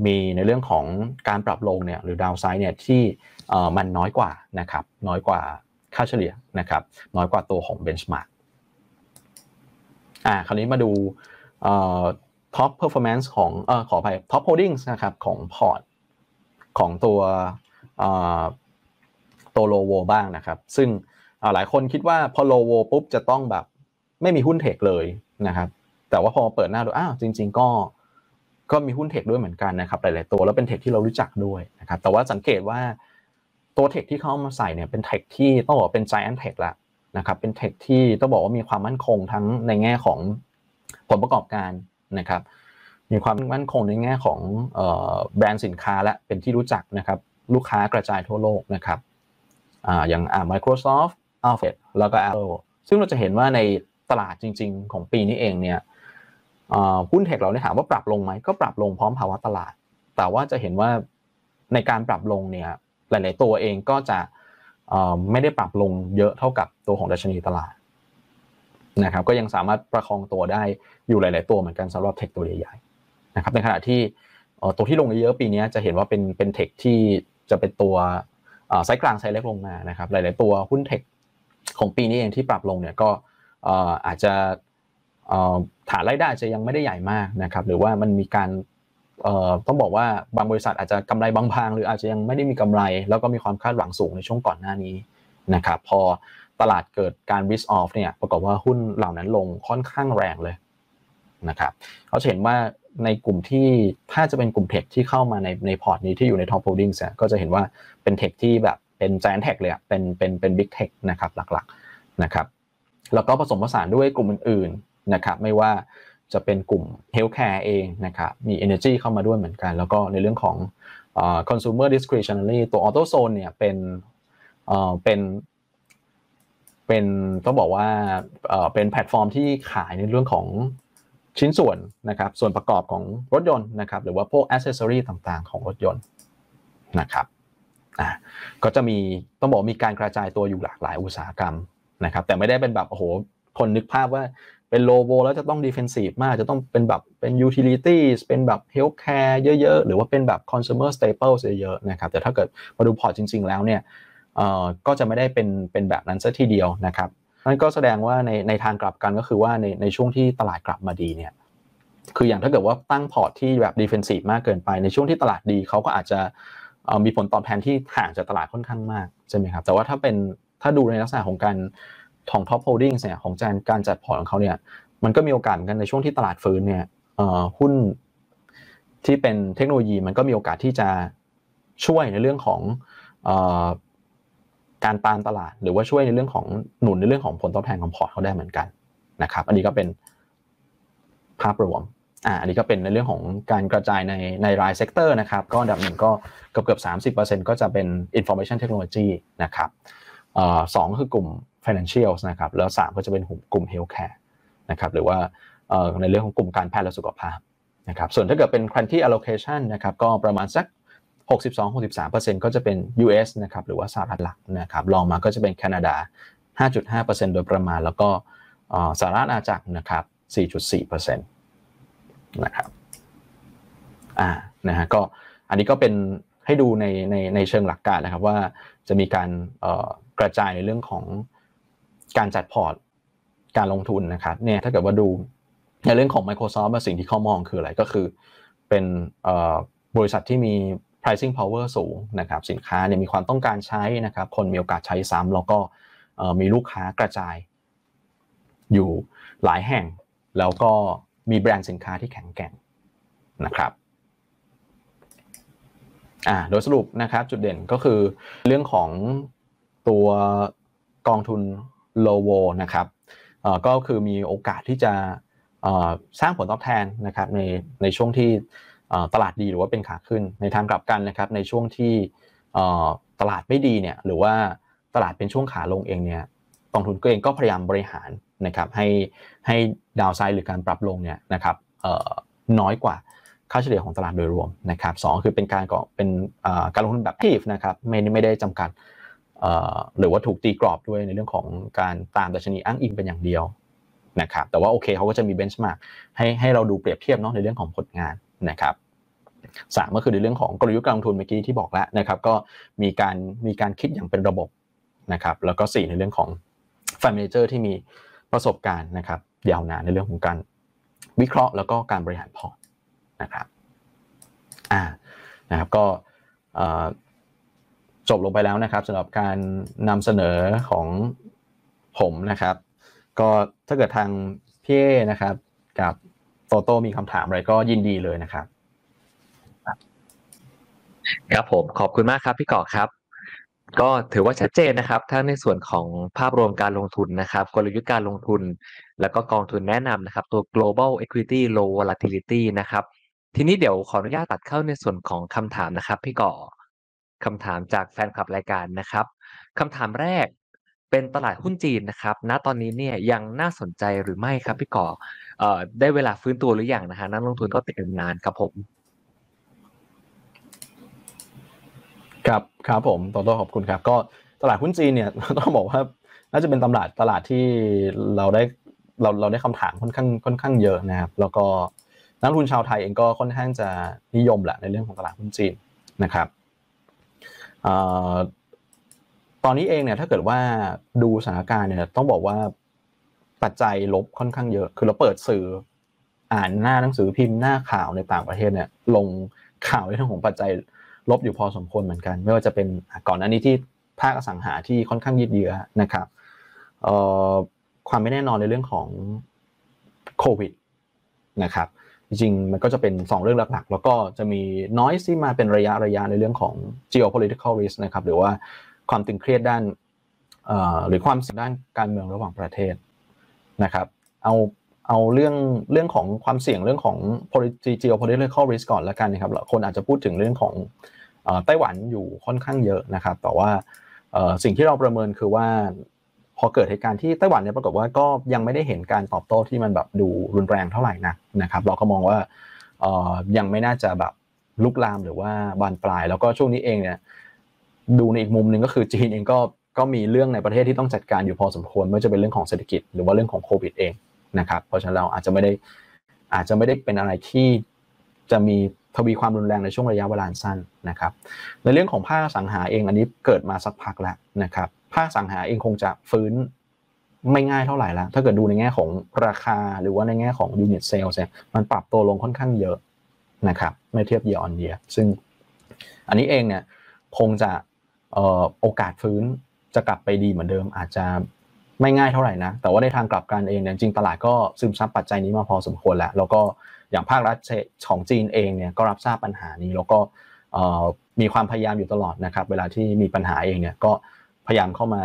มีในเรื่องของการปรับลงเนี่ยหรือ downside เนี่ยที่มันน้อยกว่านะครับน้อยกว่าค่าเฉลี่ยนะครับน้อยกว่าตัวของ benchmark อ่าคราวนี้มาดู top performance ของเออขออภัย top holding นะครับของพอร์ตของตัวตัวโลโวบ้างนะครับ ซึ่งหลายคนคิดว่าพอโลโวปุ๊บจะต้องแบบไม่มีหุ้นเทคเลยนะครับ แต่ว่าพอเปิดหน้าดูอ้าวจริง ๆ ก็ ก็มีหุ้นเทคด้วยเหมือนกันนะครับหลายๆตัวแล้วเป็นเทคที่เรารู้จักด้วยนะครับแต่ว่าสังเกตว่าตัวเทคที่เขามาใส่เนี่ยเป็นเทคที่ต้องบอกเป็น giant tech ล้วนะครับเป็นเทคที่ต้องบอกว่ามีความมั่นคงทั้งในแง่ของผลประกอบการนะครับมีความมั่นคงในแง่ของแบรนด์สินค้าและเป็นที่รู้จักนะครับลูกค้ากระจายทั่วโลกนะครับอย่าง Microsoft Alphabet แล้วก็ Apple ซึ่งเราจะเห็นว่าในตลาดจริง ๆ ของปีนี้เองเนี่ย หุ้นเทคเราเนี่ยถามว่าปรับลงไหมก็ปรับลงพร้อมภาวะตลาด แต่ว่าจะเห็นว่าในการปรับลงเนี่ยหลาย ๆ ตัวเองก็จะไม่ได้ปรับลงเยอะเท่ากับตัวของดัชนีตลาดนะครับก็ยังสามารถประคองตัวได้อยู่หลาย ๆ ตัวเหมือนกันสำหรับเทคตัวใหญ่ๆนะครับในขณะที่ตัวที่ลงเยอะปีนี้จะเห็นว่าเป็นเป็นเทคที่จะเป็นตัวไซส์กลางไซส์เล็กลงมานะครับหลาย ๆ ตัวหุ้นเทคของปีนี้เองที่ปรับลงเนี่ยก็อาจจะ ฐานรายได้จะยังไม่ได้ใหญ่มากนะครับหรือว่ามันมีการต้องบอกว่าบางบริษัทอาจจะกำไรบางๆหรืออาจจะยังไม่ได้มีกำไร แล้วก็มีความคาดหวังสูงในช่วงก่อนหน้านี้นะครับพอตลาดเกิดการ risk off เนี่ยปรากฏว่าหุ้นเหล่านั้นลงค่อนข้างแรงเลยนะครับเขาเห็นว่าในกลุ่มที่ถ้าจะเป็นกลุ่มเทคที่เข้ามาในในพอร์ตนี้ที่อยู่ใน top holdings อะก็จะเห็นว่าเป็นเทคที่แบบเป็น giant tech เลยอะเป็นเป็นเป็น big tech นะครับหลักๆนะครับแล้วก็ผสมผสานด้วยกลุ่มอื่น นะครับไม่ว่าจะเป็นกลุ่ม healthcare เองนะครับมี energy เข้ามาด้วยเหมือนกัน แล้วก็ในเรื่องของ consumer discretionary ตัว auto zone เนี่ยเป็นเป็นเป็นต้องบอกว่าเป็นแพลตฟอร์มที่ขายในเรื่องของชิ้นส่วนนะครับส่วนประกอบของรถยนต์นะครับหรือว่าพวกอ c เซสซอรีต่างๆ ของรถยนต์นะครับอ่าก็จะมีต้องบอกมีการกระจายตัวอยู่หลากหลายอุตสาหกรรมนะครับแต่ไม่ได้เป็นแบบโอ้โหคนนึกภาพว่า เป็น low vol แล้วจะต้อง defensive มากจะต้องเป็นแบบเป็น utility เป็นแบบ healthcare เยอะๆ หรือว่าเป็นแบบคอน sumer staples เยอะๆนะครับแต่ถ้าเกิดมาดูพอร์ตจริง ๆ แล้วเนี่ยเอ่อก็จะไม่ได้เป็นเป็นแบบนั้นซะทีเดียวนะครับนั่นก็แสดงว่าในในทางกลับกันก็คือว่าในในช่วงที่ตลาดกลับมาดีเนี่ยคืออย่างถ้าเกิดว่าตั้งพอร์ตที่แบบ defensive มากเกินไปในช่วงที่ตลาดดีเขาก็อาจจะมีผลตอบแทนที่ห่างจากตลาดค่อนข้างมากใช่ไหมครับแต่ว่าถ้าเป็นถ้าดูในลักษณะของการ ของ top holdings เนี่ยของการการจัดพอร์ตของเขาเนี่ยมันก็มีโอกาสกันในช่วงที่ตลาดฟื้นเนี่ยหุ้นที่เป็นเทคโนโลยีมันก็มีโอกาสที่จะช่วยในเรื่องของการตามตลาด หรือว่าช่วยในเรื่องของหนุนในเรื่องของผลตอบแทนของพอร์ตเขาได้เหมือนกันนะครับ อันนี้ก็เป็นภาพรวมอ่าอันนี้ก็เป็นในเรื่องของการกระจายในในราย sector นะครับ ก็อันดับหนึ่งก็เกือบเกือบสามสิบเปอร์เซ็นต์ก็จะเป็น information technology นะครับอ่อสองคือกลุ่ม financials นะครับแล้วสามก็จะเป็นกลุ่ม healthcare นะครับหรือว่าในเรื่องของกลุ่มการแพทย์และสุขภาพนะครับส่วนถ้าเกิดเป็น country allocation นะครับก็ประมาณสัก 62-63%ก็จะเป็น US นะครับหรือว่าสหรัฐหลักนะครับรองมาก็จะเป็นแคนาดา 5.5%โดยประมาณ แล้วก็สหรัฐอาณาจักรนะครับ 4.4%นะครับอ่านะฮะก็อันนี้ก็เป็นให้ดูในในในเชิงหลักการนะครับว่าจะมีการกระจายในเรื่องของ การจัดพอร์ตการลงทุนนะครับเนี่ยถ้าเกิดว่าดูในเรื่องของ Microsoft สิ่งที่เขามองคืออะไรก็คือ เป็นบริษัทที่มี pricing power สูงนะครับสินค้าเนี่ยมีความต้องการใช้นะครับคนมีโอกาสใช้ซ้ำแล้วก็มีลูกค้ากระจาย อยู่หลายแห่ง แล้วก็มีแบรนด์สินค้าที่แข็งแกร่งนะครับอ่าโดยสรุปนะครับจุดเด่นก็คือเรื่องของตัวกองทุน low w นะครับก็คือมีโอกาสที่จะสร้างผลตอบแทนนะครับในในช่วงที่ตลาดดีหรือว่าเป็นขาขึ้น ในทางกลับกันนะครับในช่วงที่ตลาดไม่ดีเนี่ยหรือว่าตลาดเป็นช่วงขาลงเองเนี่ยกองทุนก็เองก็พยายามบริหารนะครับให้ให้ดาวไซด์หรือการปรับลงเนี่ยนะครับน้อยกว่าค่าเฉลี่ยของตลาดโดยรวมนะครับสคือเป็นการก่อเป็นการลงทุนแบบทีฟนะครับไม่ไม่ได้จำกัด หรือว่าถูกตีกรอบด้วยในเรื่องของการตามดัชนีอ้างอิงเป็นอย่างเดียวนะครับแต่ว่าโอเคเขาก็จะมี benchmark ให้ให้เราดูเปรียบเทียบเนาะในเรื่องของผลงานนะครับสามก็คือในเรื่องของกลยุทธ์การลงทุนเมื่อกี้ที่บอกแล้วนะครับ ก็มีการมีการคิดอย่างเป็นระบบนะครับ แล้วก็สี่ในเรื่องของ fund manager ที่มีประสบการณ์นะครับยาวนานในเรื่องของการวิเคราะห์แล้วก็การบริหารพอร์ตนะครับอ่านะครับก็ จบลงไปแล้วนะครับสำหรับการนำเสนอของผมนะครับ ก็ถ้าเกิดทางพี่นะครับ กับโตโต้มีคำถามอะไรก็ยินดีเลยนะครับ ครับผมขอบคุณมากครับพี่กอกครับ ก็ถือว่าชัดเจนนะครับ ทั้งในส่วนของภาพรวมการลงทุนนะครับ กลยุทธ์การลงทุน แล้วก็กองทุนแนะนำนะครับ ตัว global equity low volatility นะครับ ทีนี้เดี๋ยวขออนุญาตตัดเข้าในส่วนของคำถามนะครับ พี่ก่อ คำถามจากแฟนคลับรายการนะครับคำถามแรกเป็นตลาดหุ้นจีนนะครับ ณ ตอนนี้เนี่ยยังน่าสนใจหรือไม่ครับพี่ก่อเอ่อได้เวลาฟื้นตัวหรือยังนะฮะนักลงทุนก็ติดนานครับผม ครับครับผมต่อต่อขอบคุณครับ ก็ตลาดหุ้นจีนเนี่ยต้องบอกว่าน่าจะเป็นตลาดตลาดที่เราได้เราเราได้คำถามค่อนข้างค่อนข้างเยอะนะครับ แล้วก็นักลงทุนชาวไทยเองก็ค่อนข้างจะนิยมแหละในเรื่องของตลาดหุ้นจีนนะครับ ตอนนี้เองเนี่ยถ้าเกิดว่าดูสถานการณ์เนี่ยต้องบอกว่าปัจจัยลบค่อนข้างเยอะ คือเราเปิดสื่ออ่านหน้าหนังสือพิมพ์หน้าข่าวในต่างประเทศเนี่ยลงข่าวในเรื่องของปัจจัยลบอยู่พอสมควรเหมือนกัน ไม่ว่าจะเป็นก่อนหน้านี้ที่ภาคอสังหาที่ค่อนข้างยืดเยื้อนะครับความไม่แน่นอนในเรื่องของโควิดนะครับ จริงๆ มันก็จะเป็น 2 เรื่องหลักๆ แล้วก็จะมีน้อยที่มาเป็นระยะระยะในเรื่องของ geopolitical risk นะครับ หรือว่าความตึงเครียดด้านหรือความเสี่ยงด้านการเมืองระหว่างประเทศนะครับ เอาเอาเรื่องเรื่องของความเสี่ยงเรื่องของ geopolitical risk ก่อนแล้วกันนะครับคนอาจจะพูดถึงเรื่องของไต้หวันอยู่ค่อนข้างเยอะนะครับ แต่ว่าสิ่งที่เราประเมินคือว่า พอเกิดเหตุการณ์ที่ไต้หวันเนี่ยปรากฏว่าก็ยังไม่ได้เห็นการตอบโต้ที่มันแบบดูรุนแรงเท่าไหร่นะนะครับเราก็มองว่ายังไม่น่าจะแบบลุกลามหรือว่าบานปลาย แล้วก็ช่วงนี้เองเนี่ยดูในอีกมุมหนึ่งก็คือจีนเองก็ก็มีเรื่องในประเทศที่ต้องจัดการอยู่พอสมควรไม่ว่าจะเป็นเรื่องของเศรษฐกิจหรือว่าเรื่องของโควิดเองนะครับเพราะฉะนั้นเราอาจจะไม่ได้อาจจะไม่ได้เป็นอะไรที่จะมีทวีความรุนแรงในช่วงระยะเวลาสั้นนะครับ ในเรื่องของภาคสังหาเองอันนี้เกิดมาสักพักแล้วนะครับ ภาคสังหาเองคงจะฟื้นไม่ง่ายเท่าไหร่แล้วถ้าเกิดดูในแง่ของราคาหรือว่าในแง่ของ unit sales เนี่ยมันปรับตัวลงค่อนข้างเยอะนะครับไม่เทียบ year on year ซึ่งอันนี้เองเนี่ยคงจะโอกาสฟื้นจะกลับไปดีเหมือนเดิมอาจจะไม่ง่ายเท่าไหร่นะ แต่ว่าในทางกลับกันเองเนี่ยจริงตลาดก็ซึมซับปัจจัยนี้มาพอสมควรแล้ว แล้วก็อย่างภาครัฐของจีนเองเนี่ยก็รับทราบปัญหานี้แล้วก็มีความพยายามอยู่ตลอดนะครับ เวลาที่มีปัญหาเองเนี่ยก็ พยายามเข้ามา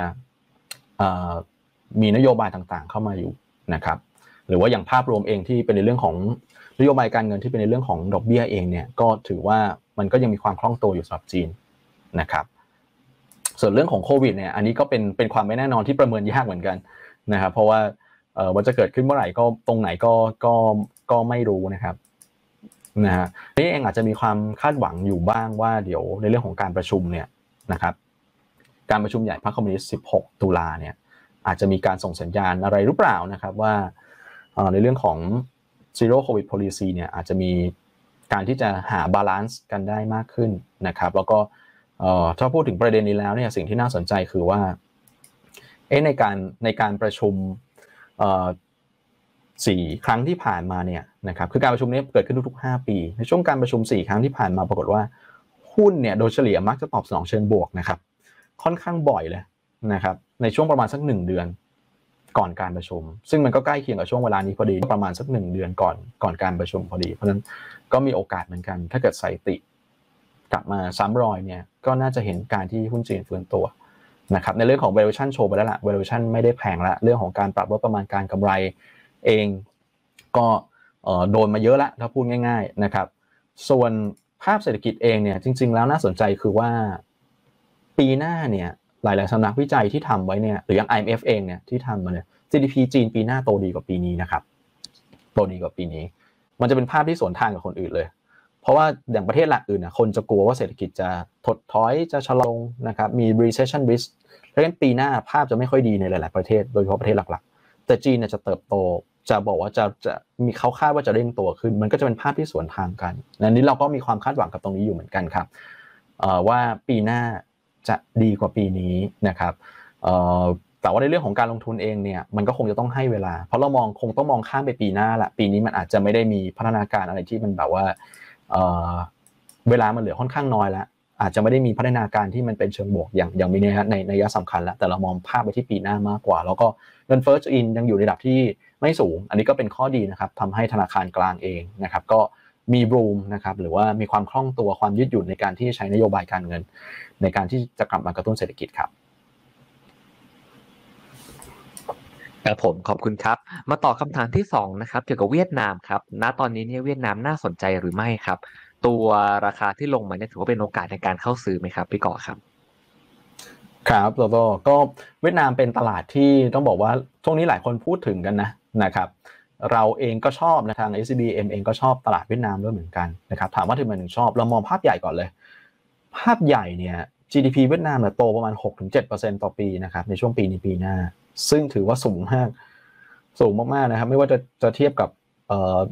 มีนโยบายต่างๆ เข้ามาอยู่นะครับหรือว่าอย่างภาพรวมเองที่เป็นในเรื่องของนโยบายการเงินที่เป็นในเรื่องของดอกเบี้ยเองเนี่ยก็ถือว่ามันก็ยังมีความคล่องตัวอยู่สำหรับจีนนะครับส่วนเรื่องของโควิดเนี่ยอันนี้ก็เป็นเป็นความไม่แน่นอนที่ประเมินยากเหมือนกันนะครับเพราะว่าเอ่อว่าจะเกิดขึ้นเมื่อไหร่ก็ตรงไหนก็ก็ก็ไม่รู้นะครับนะฮะนี่เองอาจจะมีความคาดหวังอยู่บ้างว่าเดี๋ยวในเรื่องของการประชุมเนี่ยนะครับ การประชุมใหญ่พรรคคอมมิวนิสต์ 16 ตุลาเนี่ยอาจจะมีการส่งสัญญาณอะไรหรือเปล่านะครับว่าในเรื่องของ zero covid policy เนี่ยอาจจะมีการที่จะหา balance กันได้มากขึ้นนะครับ แล้วก็ถ้าพูดถึงประเด็นนี้แล้วเนี่ยสิ่งที่น่าสนใจคือว่าเอ๊ในการในการประชุมสี่ครั้งที่ผ่านมาเนี่ยนะครับคือการประชุมนี้เกิดขึ้นทุกๆ 5 ปี ในช่วงการประชุม 4 ครั้งที่ผ่านมาปรากฏว่าหุ้นเนี่ยโดยเฉลี่ยมักจะตอบสนองเชิงบวกนะครับ ค่อนข้างบ่อยเลยนะครับในช่วงประมาณสักหนึ่งเดือนก่อนการประชุม ซึ่งมันก็ใกล้เคียงกับช่วงเวลานี้พอดีประมาณสักหนึ่งเดือนก่อนก่อนการประชุมพอดี เพราะฉะนั้นก็มีโอกาสเหมือนกัน ถ้าเกิดใส่ติ กลับมาซ้ำรอยเนี่ยก็น่าจะเห็นการที่หุ้นจีนฟื้นตัวนะครับในเรื่องของ valuation โชว์ไปแล้วละ valuation ไม่ได้แพงละเรื่องของการปรับลดประมาณการกำไรเองก็โดนมาเยอะละถ้าพูดง่าย ๆนะครับ ส่วนภาพเศรษฐกิจเองเนี่ยจริง ๆ แล้วน่าสนใจคือว่า ปีหน้าเนี่ยหลาย ๆสำนักวิจัยที่ทำไว้เนี่ยหรืออย่าง IMF เองเนี่ยที่ทำมาเนี่ย GDP จีนปีหน้าโตดีกว่าปีนี้นะครับโตดีกว่าปีนี้ มันจะเป็นภาพที่สวนทางกับคนอื่นเลย เพราะว่าอย่างประเทศหลักอื่นนะคนจะกลัวว่าเศรษฐกิจจะถดถอยจะชะลงนะครับมี recession risk เพราะฉะนั้นปีหน้าภาพจะไม่ค่อยดีในหลาย ๆ ประเทศโดยเฉพาะประเทศหลัก ๆ แต่จีนเนี่ยจะเติบโตจะบอกว่าจะจะมีเขาคาดว่าจะเร่งตัวขึ้น มันก็จะเป็นภาพที่สวนทางกันนั้นนี้เราก็มีความคาดหวังกับตรงนี้อยู่เหมือนกันครับว่าปีหน้า จะดีกว่าปีนี้นะครับแต่ว่าในเรื่องของการลงทุนเองเนี่ยมันก็คงจะต้องให้เวลา เพราะเรามองคงต้องมองข้ามไปปีหน้าละปีนี้มันอาจจะไม่ได้มีพัฒนาการอะไรที่มันแบบว่าเวลามันเหลือค่อนข้างน้อยแล้วอาจจะไม่ได้มีพัฒนาการที่มันเป็นเชิงบวกอย่างอย่างมีในในในยะสำคัญแล้วแต่เรามองภาพไปที่ปีหน้ามากกว่า แล้วก็เงินเฟ้อจีนยังอยู่ในระดับที่ไม่สูง อันนี้ก็เป็นข้อดีนะครับทำให้ธนาคารกลางเองนะครับก็ มีรูมนะครับหรือว่ามีความคล่องตัวความยืดหยุ่นในการที่ใช้นโยบายการเงิน ในการที่จะกลับมากระตุ้นเศรษฐกิจครับครับผมขอบคุณครับ มาต่อคำถามที่2นะครับเกี่ยวกับเวียดนามครับณตอนนี้เนี่ยเวียดนามน่าสนใจหรือไม่ครับ ตัวราคาที่ลงมาเนี่ยถือว่าเป็นโอกาสในการเข้าซื้อไหมครับพี่ก่อครับ ครับโตโต้ก็เวียดนามเป็นตลาดที่ต้องบอกว่าช่วงนี้หลายคนพูดถึงกันนะนะครับ เราเองก็ชอบนะทาง SCBM เองก็ชอบตลาดเวียดนามด้วยเหมือนกันนะครับถามว่าทำไมถึงชอบ เรามองภาพใหญ่ก่อนเลย ภาพใหญ่เนี่ย GDP เวียดนามเนี่ยโตประมาณ 6-7%ต่อปีนะครับในช่วงปีนี้ปีหน้า ซึ่งถือว่าสูงมากสูงมากๆนะครับไม่ว่าจะจะเทียบกับ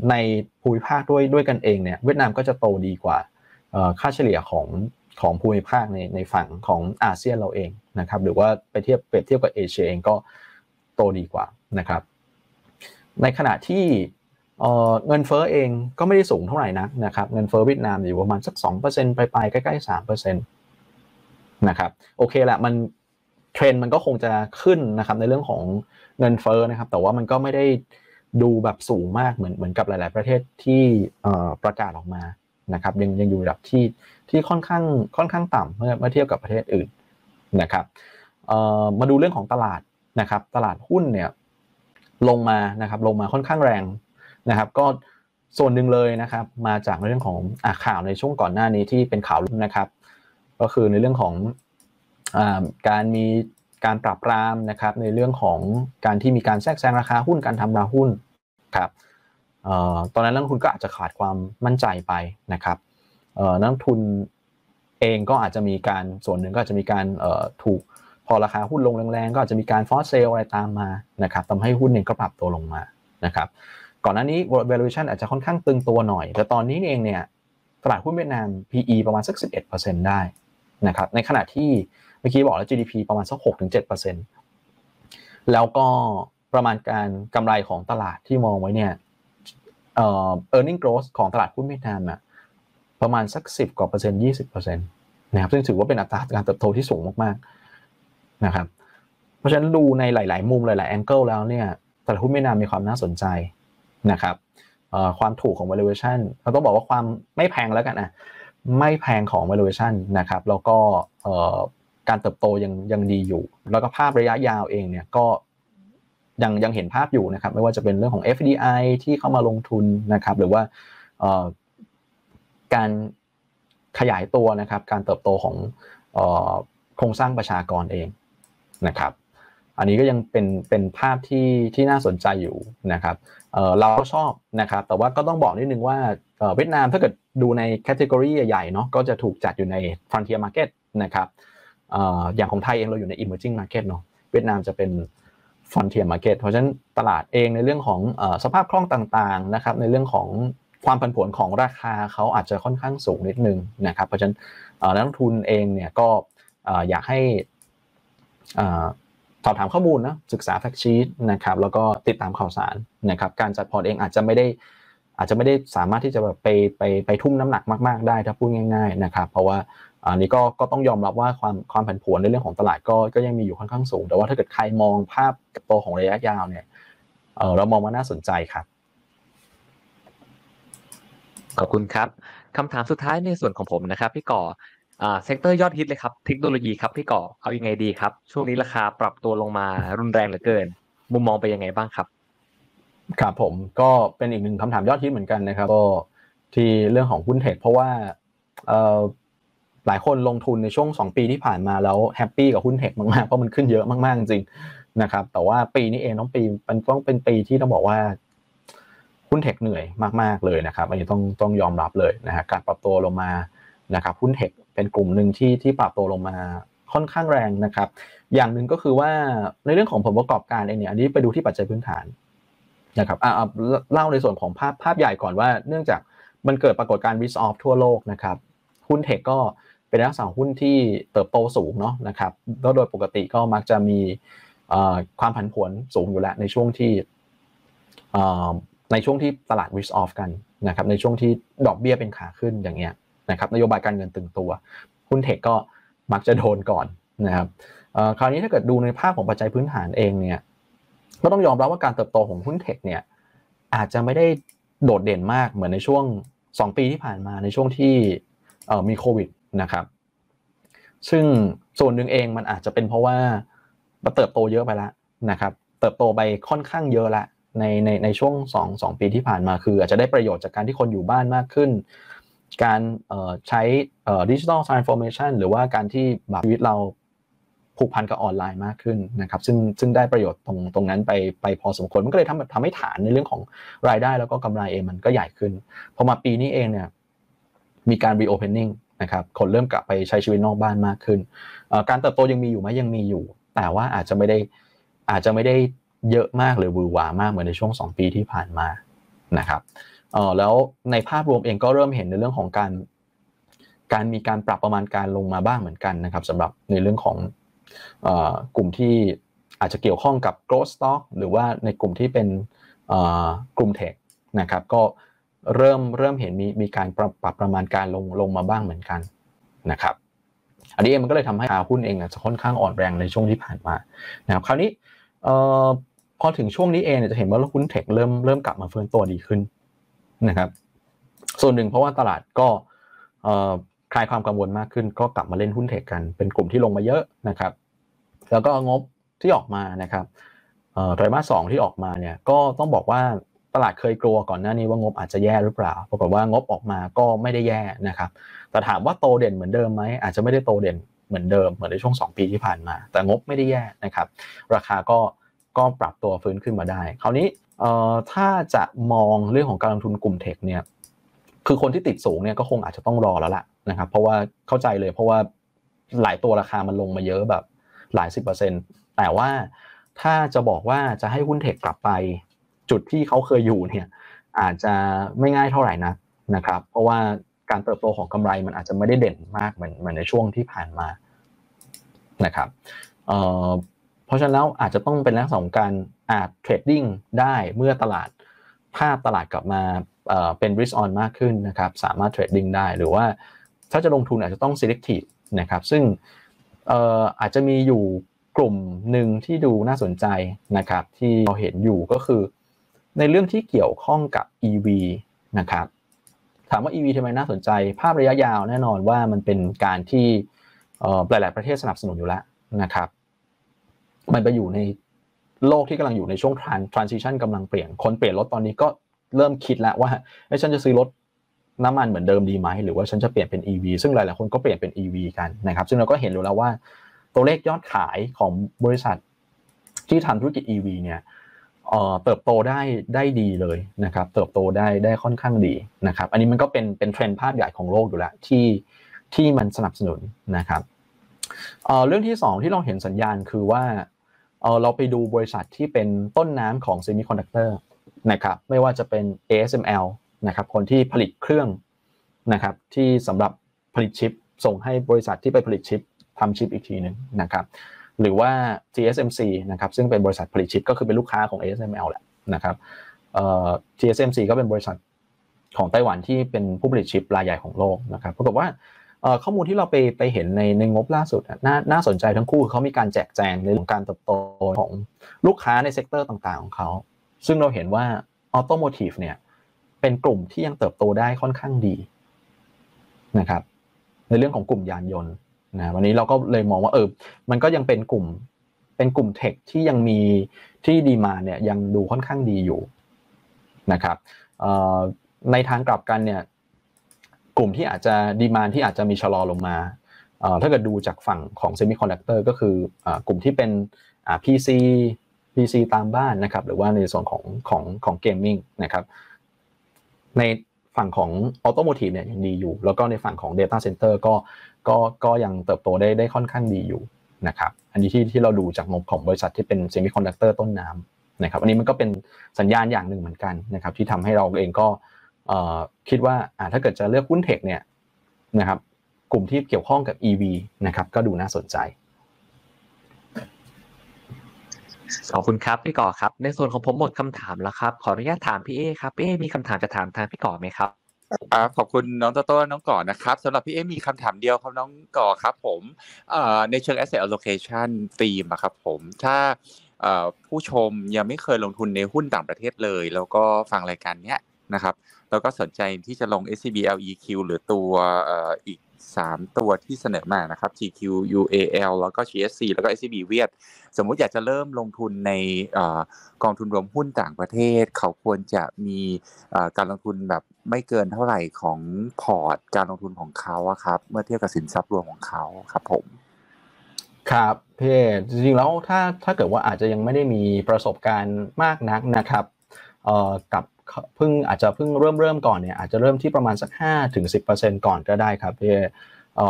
ในภูมิภาคด้วยด้วยกันเองเนี่ยเวียดนามก็จะโตดีกว่าค่าเฉลี่ยของของภูมิภาคในในฝั่งของอาเซียนเราเองนะครับหรือว่าไปเทียบเปรียบเทียบกับเอเชียเองก็โตดีกว่านะครับ ในขณะที่เงินเฟ้อเองก็ไม่ได้สูงเท่าไหร่นักนะครับ เงินเฟ้อเวียดนามอยู่ประมาณสัก2%ปลายๆใกล้ๆ3%นะครับโอเคแหละมันเทรนด์มันก็คงจะขึ้นนะครับในเรื่องของเงินเฟ้อนะครับ แต่ว่ามันก็ไม่ได้ดูแบบสูงมากเหมือนเหมือนกับหลาย ๆ ประเทศที่ประกาศออกมานะครับยังยังอยู่ระดับที่ที่ค่อนข้างค่อนข้างต่ำเมื่อเมื่อเทียบกับประเทศอื่นนะครับมาดูเรื่องของตลาดนะครับ ตลาดหุ้นเนี่ย ลงมานะครับลงมาค่อนข้างแรงนะครับ ก็ส่วนหนึ่งเลยนะครับมาจากเรื่องของอข่าวในช่วงก่อนหน้านี้ที่เป็นข่าวนะครับ ก็คือในเรื่องของอการมีการปรับปรามนะครับในเรื่องของการที่มีการแทรกแซงราคาหุ้นการทำราหุ้นครับออตอนนั้นนักทุนก็อาจจะขาดความมั่นใจไปนะครับออนักทุนเองก็อาจจะมีการส่วนหนึ่งก็อาจจะมีการออถูก พอราคาหุ้นลงแรงๆก็อาจจะมีการฟอสเซลอะไรตามมานะครับทำให้หุ้นเองก็ปรับตัวลงมานะครับก่อนหน้านี้ valuation อาจจะค่อนข้างตึงตัวหน่อย แต่ตอนนี้เองเนี่ยตลาดหุ้นเวียดนาม PE ประมาณสัก 11%ได้นะครับในขณะที่เมื่อกี้บอกแล้ว GDP ประมาณสัก 6-7%แล้วก็ประมาณการกำไรของตลาดที่มองไว้เนี่ยเอ่อ earning growth ของตลาดหุ้นเวียดนามอะประมาณสัก 10 กว่าเปอร์เซ็นต์20%นะครับซึ่งถือว่าเป็นอัตราการเติบโตที่สูงมากๆ นะครับ เพราะฉะนั้นดูในหลาย ๆ มุมหลาย ๆ แองเกิลแล้วเนี่ยตลาดหุ้นเวียดนามมีความน่าสนใจนะครับความถูกของ valuation เราต้องบอกว่าความไม่แพงแล้วกันนะไม่แพงของ valuation นะครับ แล้วก็การเติบโตยังยังดีอยู่ แล้วก็ภาพระยะยาวเองเนี่ยก็ยังยังเห็นภาพอยู่นะครับ ไม่ว่าจะเป็นเรื่องของ FDI ที่เข้ามาลงทุนนะครับ หรือว่าการขยายตัวนะครับ การเติบโตของโครงสร้างประชากรเอง นะครับ อันนี้ก็ยังเป็นเป็นภาพที่ที่น่าสนใจอยู่นะครับเเราก็ชอบนะครับ แต่ว่าก็ต้องบอกนิดนึงว่าเวียดนามถ้าเกิดดูในแคตตากรีใหญ่ๆเนาะก็จะถูกจัดอยู่ใน frontier market นะครับอย่างของไทยเองเราอยู่ใน emerging market เนาะเวียดนามจะเป็น frontier market เพราะฉะนั้นตลาดเองในเรื่องของสภาพคล่องต่างๆนะครับในเรื่องของความผันผวนของราคาเขาอาจจะค่อนข้างสูงนิดนึงนะครับเพราะฉะนั้นนักลงทุนเองเนี่ยก็อยากให้ สอบถามข้อมูลนะศึกษาแฟกชีตนะครับแล้วก็ติดตามข่าวสารนะครับการจัดพอร์ตเองอาจจะไม่ได้อาจจะไม่ได้สามารถที่จะแบบไปไปไปทุ่มน้ำหนักมาก ๆ ได้ถ้าพูดง่าย ๆนะครับ เพราะว่าอันนี้ก็ก็ต้องยอมรับว่าความความผันผวนในเรื่องของตลาดก็ก็ยังมีอยู่ค่อนข้างสูง แต่ว่าถ้าเกิดใครมองภาพโตของระยะยาวเนี่ยเออเรามองว่าน่าสนใจครับขอบคุณครับคำถามสุดท้ายในส่วนของผมนะครับพี่ก่อ อ่า sector ยอดฮิตเลยครับเทคโนโลยีครับพี่ก่อเอาอยัางไงดีครับ ช่วงนี้ราคาปรับตัวลงมารุนแรงเหลือเกิน มุมมองไปยังไงบ้างครับครับผมก็เป็นอีกหนึ่งคำถามยอดฮิตเหมือนกันนะครับก็ที่เรื่องของหุ้นเทคเพราะว่าเอ่อหลายคนลงทุนในช่วง 2 ปีที่ผ่านมาแล้ว happy กับหุ้นเทคมากๆเพราะมันขึ้นเยอะมากๆจริงนะครับแต่ว่าปีนี้เองต้องปีมันต้องเป็นปีที่ต้องบอกว่าหุ้นเทคเหนื่อยมากๆเลยนะครับอันนี้ต้องต้องยอมรับเลยนะฮะการปรับตัวลงมานะครับหุ้นเทค เป็นกลุ่มหนึ่งที่ที่ปรับตัวลงมาค่อนข้างแรงนะครับ อย่างหนึ่งก็คือว่าในเรื่องของผลประกอบการเองเนี่ยอันนี้ไปดูที่ปัจจัยพื้นฐานนะครับอ่าเล่าในส่วนของภาพภาพใหญ่ก่อนว่า เนื่องจากมันเกิดปรากฏการณ์ risk off ทั่วโลกนะครับหุ้นเทคก็เป็นลักษณะหุ้นที่เติบโตสูงเนาะนะครับแล้วโดยปกติก็มักจะมีความผันผวนสูงอยู่แล้วในช่วงที่ในช่วงที่ตลาด risk off กันนะครับในช่วงที่ดอกเบี้ยเป็นขาขึ้นอย่างเงี้ย นะครับนโยบายการเงินตึงตัว หุ้นเทคก็มักจะโดนก่อนนะครับคราวนี้ถ้าเกิดดูในภาพของปัจจัยพื้นฐานเองเนี่ยก็ต้องยอมรับว่าการเติบโตของหุ้นเทคเนี่ยอาจจะไม่ได้โดดเด่นมากเหมือนในช่วง 2 ปีที่ผ่านมาในช่วงที่มีโควิดนะครับซึ่งส่วนหนึ่งเองมันอาจจะเป็นเพราะว่ามันเติบโตเยอะไปแล้วนะครับเติบโตไปค่อนข้างเยอะละในในในช่วง2 2ปีที่ผ่านมาคือ อาจจะได้ประโยชน์จากการที่คนอยู่บ้านมากขึ้น การใช้ digital transformation หรือว่าการที่แบบชีวิตเราผูกพันกับออนไลน์มากขึ้นนะครับ ซึ่งซึ่งได้ประโยชน์ตรงตรงนั้นไปไปพอสมควร มันก็เลยทำทำให้ฐานในเรื่องของรายได้แล้วก็กำไรเองมันก็ใหญ่ขึ้น พอมาปีนี้เองเนี่ยมีการ reopening นะครับคนเริ่มกลับไปใช้ชีวิตนอกบ้านมากขึ้น การเติบโตยังมีอยู่ไหมยังมีอยู่ แต่ว่าอาจจะไม่ได้อาจจะไม่ได้เยอะมากหรือวือหวามากเหมือนในช่วง 2 ปีที่ผ่านมานะครับ เออแล้วในภาพรวมเองก็เริ่มเห็นในเรื่องของการ การมีการปรับประมาณการลงมาบ้างเหมือนกันนะครับสำหรับในเรื่องของกลุ่มที่อาจจะเกี่ยวข้องกับ growth stock หรือว่าในกลุ่มที่เป็นกลุ่มเทคนะครับ ก็เริ่มเริ่มเห็นมีมีการปรับปรับประมาณการลงลงมาบ้างเหมือนกันนะครับ อันนี้เองมันก็เลยทำให้ราหุ้นเองจะค่อนข้างอ่อนแรงในช่วงที่ผ่านมานะครับคราวนี้พอถึงช่วงนี้เองเนี่ยจะเห็นว่าหุ้นเทคเริ่มเริ่มกลับมาเฟื้นตัวดีขึ้น นะครับ ส่วนหนึ่งเพราะว่าตลาดก็คลายความกังวลมากขึ้น ก็กลับมาเล่นหุ้นเทคกันเป็นกลุ่มที่ลงมาเยอะนะครับ แล้วก็งบที่ออกมานะครับไตรมาสสองที่ออกมาเนี่ยก็ต้องบอกว่าตลาดเคยกลัวก่อนหน้านี้ว่างบอาจจะแย่หรือเปล่า ปรากฏว่างบออกมาก็ไม่ได้แย่นะครับ แต่ถามว่าโตเด่นเหมือนเดิมไหมอาจจะไม่ได้โตเด่นเหมือนเดิมเหมือนในช่วง 2 ปีที่ผ่านมา แต่งบไม่ได้แย่นะครับ ราคาก็ก็ปรับตัวฟื้นขึ้นมาได้ คราวนี้ ถ้าจะมองเรื่องของการลงทุนกลุ่มเทคเนี่ยคือคนที่ติดสูงเนี่ยก็คงอาจจะต้องรอแล้วล่ะนะครับ เพราะว่าเข้าใจเลยเพราะว่าหลายตัวราคามันลงมาเยอะแบบหลายสิบเปอร์เซ็นต์แต่ว่าถ้าจะบอกว่าจะให้หุ้นเทคกลับไป จุดที่เขาเคยอยู่เนี่ยอาจจะไม่ง่ายเท่าไหร่นะนะครับ เพราะว่าการเติบโตของกำไรมันอาจจะไม่ได้เด่นมากเหมือนเหมือนในช่วงที่ผ่านมานะครับ เพราะฉะนั้นแล้วอาจจะต้องเป็นลักษณะของการอาจเทรดดิ้งได้เมื่อตลาดภาพตลาดกลับมาเป็น risk on มากขึ้นนะครับสามารถเทรดดิ้งได้หรือว่าถ้าจะลงทุนอาจจะต้อง selective นะครับซึ่งอาจจะมีอยู่กลุ่มหนึ่งที่ดูน่าสนใจนะครับที่เราเห็นอยู่ก็คือ ในเรื่องที่เกี่ยวข้องกับ EV นะครับถามว่า EV ทำไมน่าสนใจ ภาพระยะยาวแน่นอนว่ามันเป็นการที่หลาย ๆ ประเทศสนับสนุนอยู่แล้วนะครับ มันไปอยู่ในโลกที่กำลังอยู่ในช่วง transition กำลังเปลี่ยน คนเปลี่ยนรถตอนนี้ก็เริ่มคิดแล้วว่าไอ้ฉันจะซื้อรถน้ำมันเหมือนเดิมดีไหมหรือว่าฉันจะเปลี่ยนเป็น EV ซึ่งหลายๆคนก็เปลี่ยนเป็น EV กันนะครับ ซึ่งเราก็เห็นอยู่แล้วว่า ตัวเลขยอดขายของบริษัทที่ทำธุรกิจ EV เนี่ยเติบโตได้ได้ดีเลยนะครับ เติบโตได้ได้ค่อนข้างดีนะครับ อันนี้มันก็เป็นเป็นเทรนด์ภาพใหญ่ของโลกอยู่แล้วที่ที่มันสนับสนุนนะครับเรื่องที่ 2 ที่เราเห็นสัญญาณคือว่า เราไปดูบริษัทที่เป็นต้นน้ำของ semiconductor นะครับไม่ว่าจะเป็น ASML นะครับคนที่ผลิตเครื่องนะครับที่สำหรับผลิตชิป ส่งให้บริษัทที่ไปผลิตชิปทำชิปอีกทีหนึ่งนะครับหรือว่า TSMC นะครับซึ่งเป็นบริษัทผลิตชิปก็คือเป็นลูกค้าของ ASML แหละนะครับเอ่อ TSMC ก็เป็นบริษัทของไต้หวันที่เป็นผู้ผลิตชิปรายใหญ่ของโลกนะครับปรากฏว่า ข้อมูลที่เราไปไปเห็นในในงบล่าสุดน่าน่าสนใจทั้งคู่เขามีการแจกแจงในเรื่องการเติบโตของลูกค้าใน sector ต่างๆ ของเขา ซึ่งเราเห็นว่า automotive เนี่ยเป็นกลุ่มที่ยังเติบโตได้ค่อนข้างดีนะครับ ในเรื่องของกลุ่มยานยนต์นะวันนี้เราก็เลยมองว่าเออมันก็ยังเป็นกลุ่มเป็นกลุ่ม tech ที่ยังมีที่ดีมาเนี่ยยังดูค่อนข้างดีอยู่นะครับในทางกลับกันเนี่ย กลุ่มที่อาจจะดีมาที่อาจจะมีชะลอลงมาถ้าเกิดดูจากฝั่งของ semiconductor ก็คือกลุ่มที่เป็น PC PC ตามบ้านนะครับหรือว่าในส่วนของของของ gaming นะครับในฝั่งของ automotive เนี่ยยังดีอยู่ แล้วก็ในฝั่งของ Data Center ก็ก็ก็ยังเติบโตได้ได้ค่อนข้างดีอยู่นะครับอันนี้ที่ที่เราดูจากงบของบริษัทที่เป็น semiconductor ต้นน้ำนะครับอันนี้มันก็เป็นสัญญาณอย่างหนึ่งเหมือนกันนะครับที่ทำให้เราเองก็ คิดว่าถ้าเกิดจะเลือกหุ้น tech เนี่ยนะครับกลุ่มที่เกี่ยวข้องกับ EV นะครับก็ดูน่าสนใจขอบคุณครับพี่ก่อครับ ในส่วนของผมหมดคำถามแล้วครับ ขออนุญาตถามพี่เอครับพี่เอมีคำถามจะถามทางพี่ก่อไหมครับครับขอบคุณน้องโตโต้น้องก่อนะครับสำหรับพี่เอมีคำถามเดียวครับน้องก่อครับผมในเชิง asset allocation ธีมครับผมถ้าผู้ชมยังไม่เคยลงทุนในหุ้นต่างประเทศเลย แล้วก็ฟังรายการเนี้ยนะครับ แล้วก็สนใจที่จะลง SCB LEQ หรือตัวอีกสามตัวที่เสนอมานะครับ GQ UAL แล้วก็ GSC แล้วก็ SCB เวียด สมมุติอยากจะเริ่มลงทุนในกองทุนรวมหุ้นต่างประเทศ เขาควรจะมีการลงทุนแบบไม่เกินเท่าไหร่ของพอร์ต การลงทุนของเขาครับ เมื่อเทียบกับสินทรัพย์รวมของเขาครับผมครับเพ่จริงๆแล้วถ้าถ้าเกิดว่าอาจจะยังไม่ได้มีประสบการณ์มากนักนะครับกับ เพิ่งอาจจะเพิ่งเริ่มเริ่มก่อนเนี่ยอาจจะเริ่มที่ประมาณสัก5ถึง10%ก่อนก็ได้ครับพี่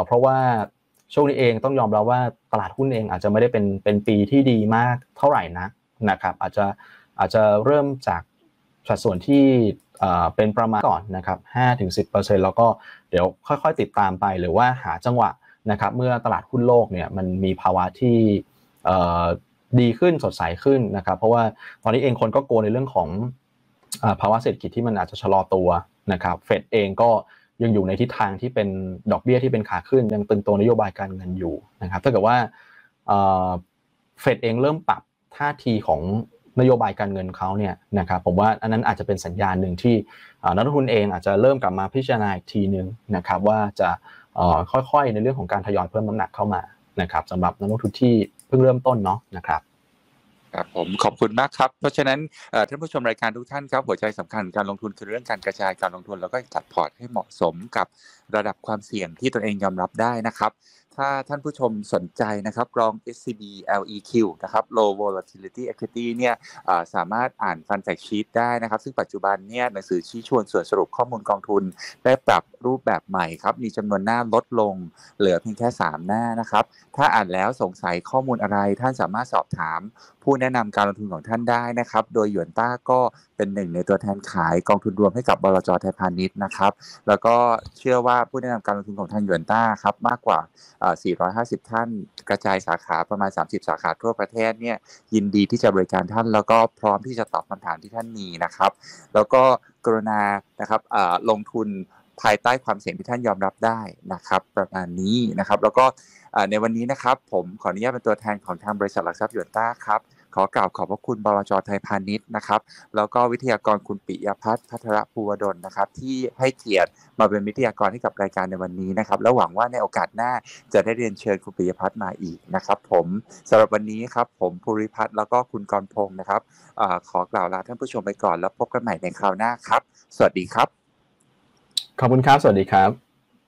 เพราะว่าช่วงนี้เองต้องยอมรับว่าตลาดหุ้นเองอาจจะไม่ได้เป็นเป็นปีที่ดีมากเท่าไหร่นักนะครับอาจจะอาจจะเริ่มจากสัดส่วนที่เป็นประมาณก่อนนะครับ5-10%แล้วก็เดี๋ยวค่อยๆติดตามไปหรือว่าหาจังหวะนะครับเมื่อตลาดหุ้นโลกเนี่ยมันมีภาวะที่ดีขึ้นสดใสขึ้นนะครับเพราะว่าตอนนี้เองคนก็โกในเรื่องของ ภาวะเศรษฐกิจที่มันอาจจะชะลอตัวนะครับเฟดเองก็ยังอยู่ในทิศทางที่เป็นดอกเบี้ยที่เป็นขาขึ้นยังตึงตัวนโยบายการเงินอยู่นะครับถ้าเกิดว่าเฟดเองเริ่มปรับท่าทีของนโยบายการเงินเขาเนี่ยนะครับผมว่าอันนั้นอาจจะเป็นสัญญาณหนึ่งที่นักลงทุนเองอาจจะเริ่มกลับมาพิจารณาอีกทีหนึ่งนะครับว่าจะค่อยๆในเรื่องของการทยอยเพิ่มน้ำหนักเข้ามานะครับสำหรับนักลงทุนที่เพิ่งเริ่มต้นเนาะนะครับ ครับผมขอบคุณมากครับ เพราะฉะนั้นท่านผู้ชมรายการทุกท่านครับ หัวใจสำคัญการลงทุนคือเรื่องการกระจายการลงทุน แล้วก็จัดพอร์ตให้เหมาะสมกับระดับความเสี่ยงที่ตนเองยอมรับได้นะครับ ถ้าท่านผู้ชมสนใจนะครับลอง SCB LEQ นะครับ Low Volatility Equity เนี่ยสามารถอ่านฟันแฟกชีตได้นะครับ ซึ่งปัจจุบันเนี่ยหนังสือชี้ชวนส่วนสรุปข้อมูลกองทุน ได้ปรับรูปแบบใหม่ครับ มีจำนวนหน้าลดลงเหลือเพียงแค่ 3 หน้านะครับ ถ้าอ่านแล้วสงสัยข้อมูลอะไร ท่านสามารถสอบถาม ผู้แนะนำการลงทุนของท่านได้นะครับ โดยหยวนต้าก็ เป็นหนึ่งในตัวแทนขายกองทุนรวมให้กับบลจไทยพาณิชย์นะครับ แล้วก็เชื่อว่าผู้แนะนำการลงทุนของทางยวนต้าครับมากกว่า 450 ท่านกระจายสาขาประมาณ 30 สาขาทั่วประเทศเนี่ยยินดีที่จะบริการท่าน แล้วก็พร้อมที่จะตอบคำถามที่ท่านมีนะครับ แล้วก็กรุณานะครับลงทุนภายใต้ความเสี่ยงที่ท่านยอมรับได้นะครับ ประมาณนี้นะครับ แล้วก็ในวันนี้นะครับ ผมขออนุญาตเป็นตัวแทนของทางบริษัทหลักทรัพย์ยวนต้าครับ ขอกล่าวขอบพระคุณบลจไทยพาณิชย์นะครับ แล้วก็วิทยากรคุณปิยพัฒน์พัทรภูวดลนะครับ ที่ให้เกียรติมาเป็นวิทยากรให้กับรายการในวันนี้นะครับ แล้วหวังว่าในโอกาสหน้าจะได้เรียนเชิญคุณปิยพัฒน์มาอีกนะครับ ผมสำหรับวันนี้ครับผมภูริพัฒน์แล้วก็คุณกรพงศ์นะครับอขอกล่าวลาท่านผู้ชมไปก่อนแล้วพบกันใหม่ในคราวหน้าครับ สวัสดีครับ ขอบคุณครับ สวัสดีครับ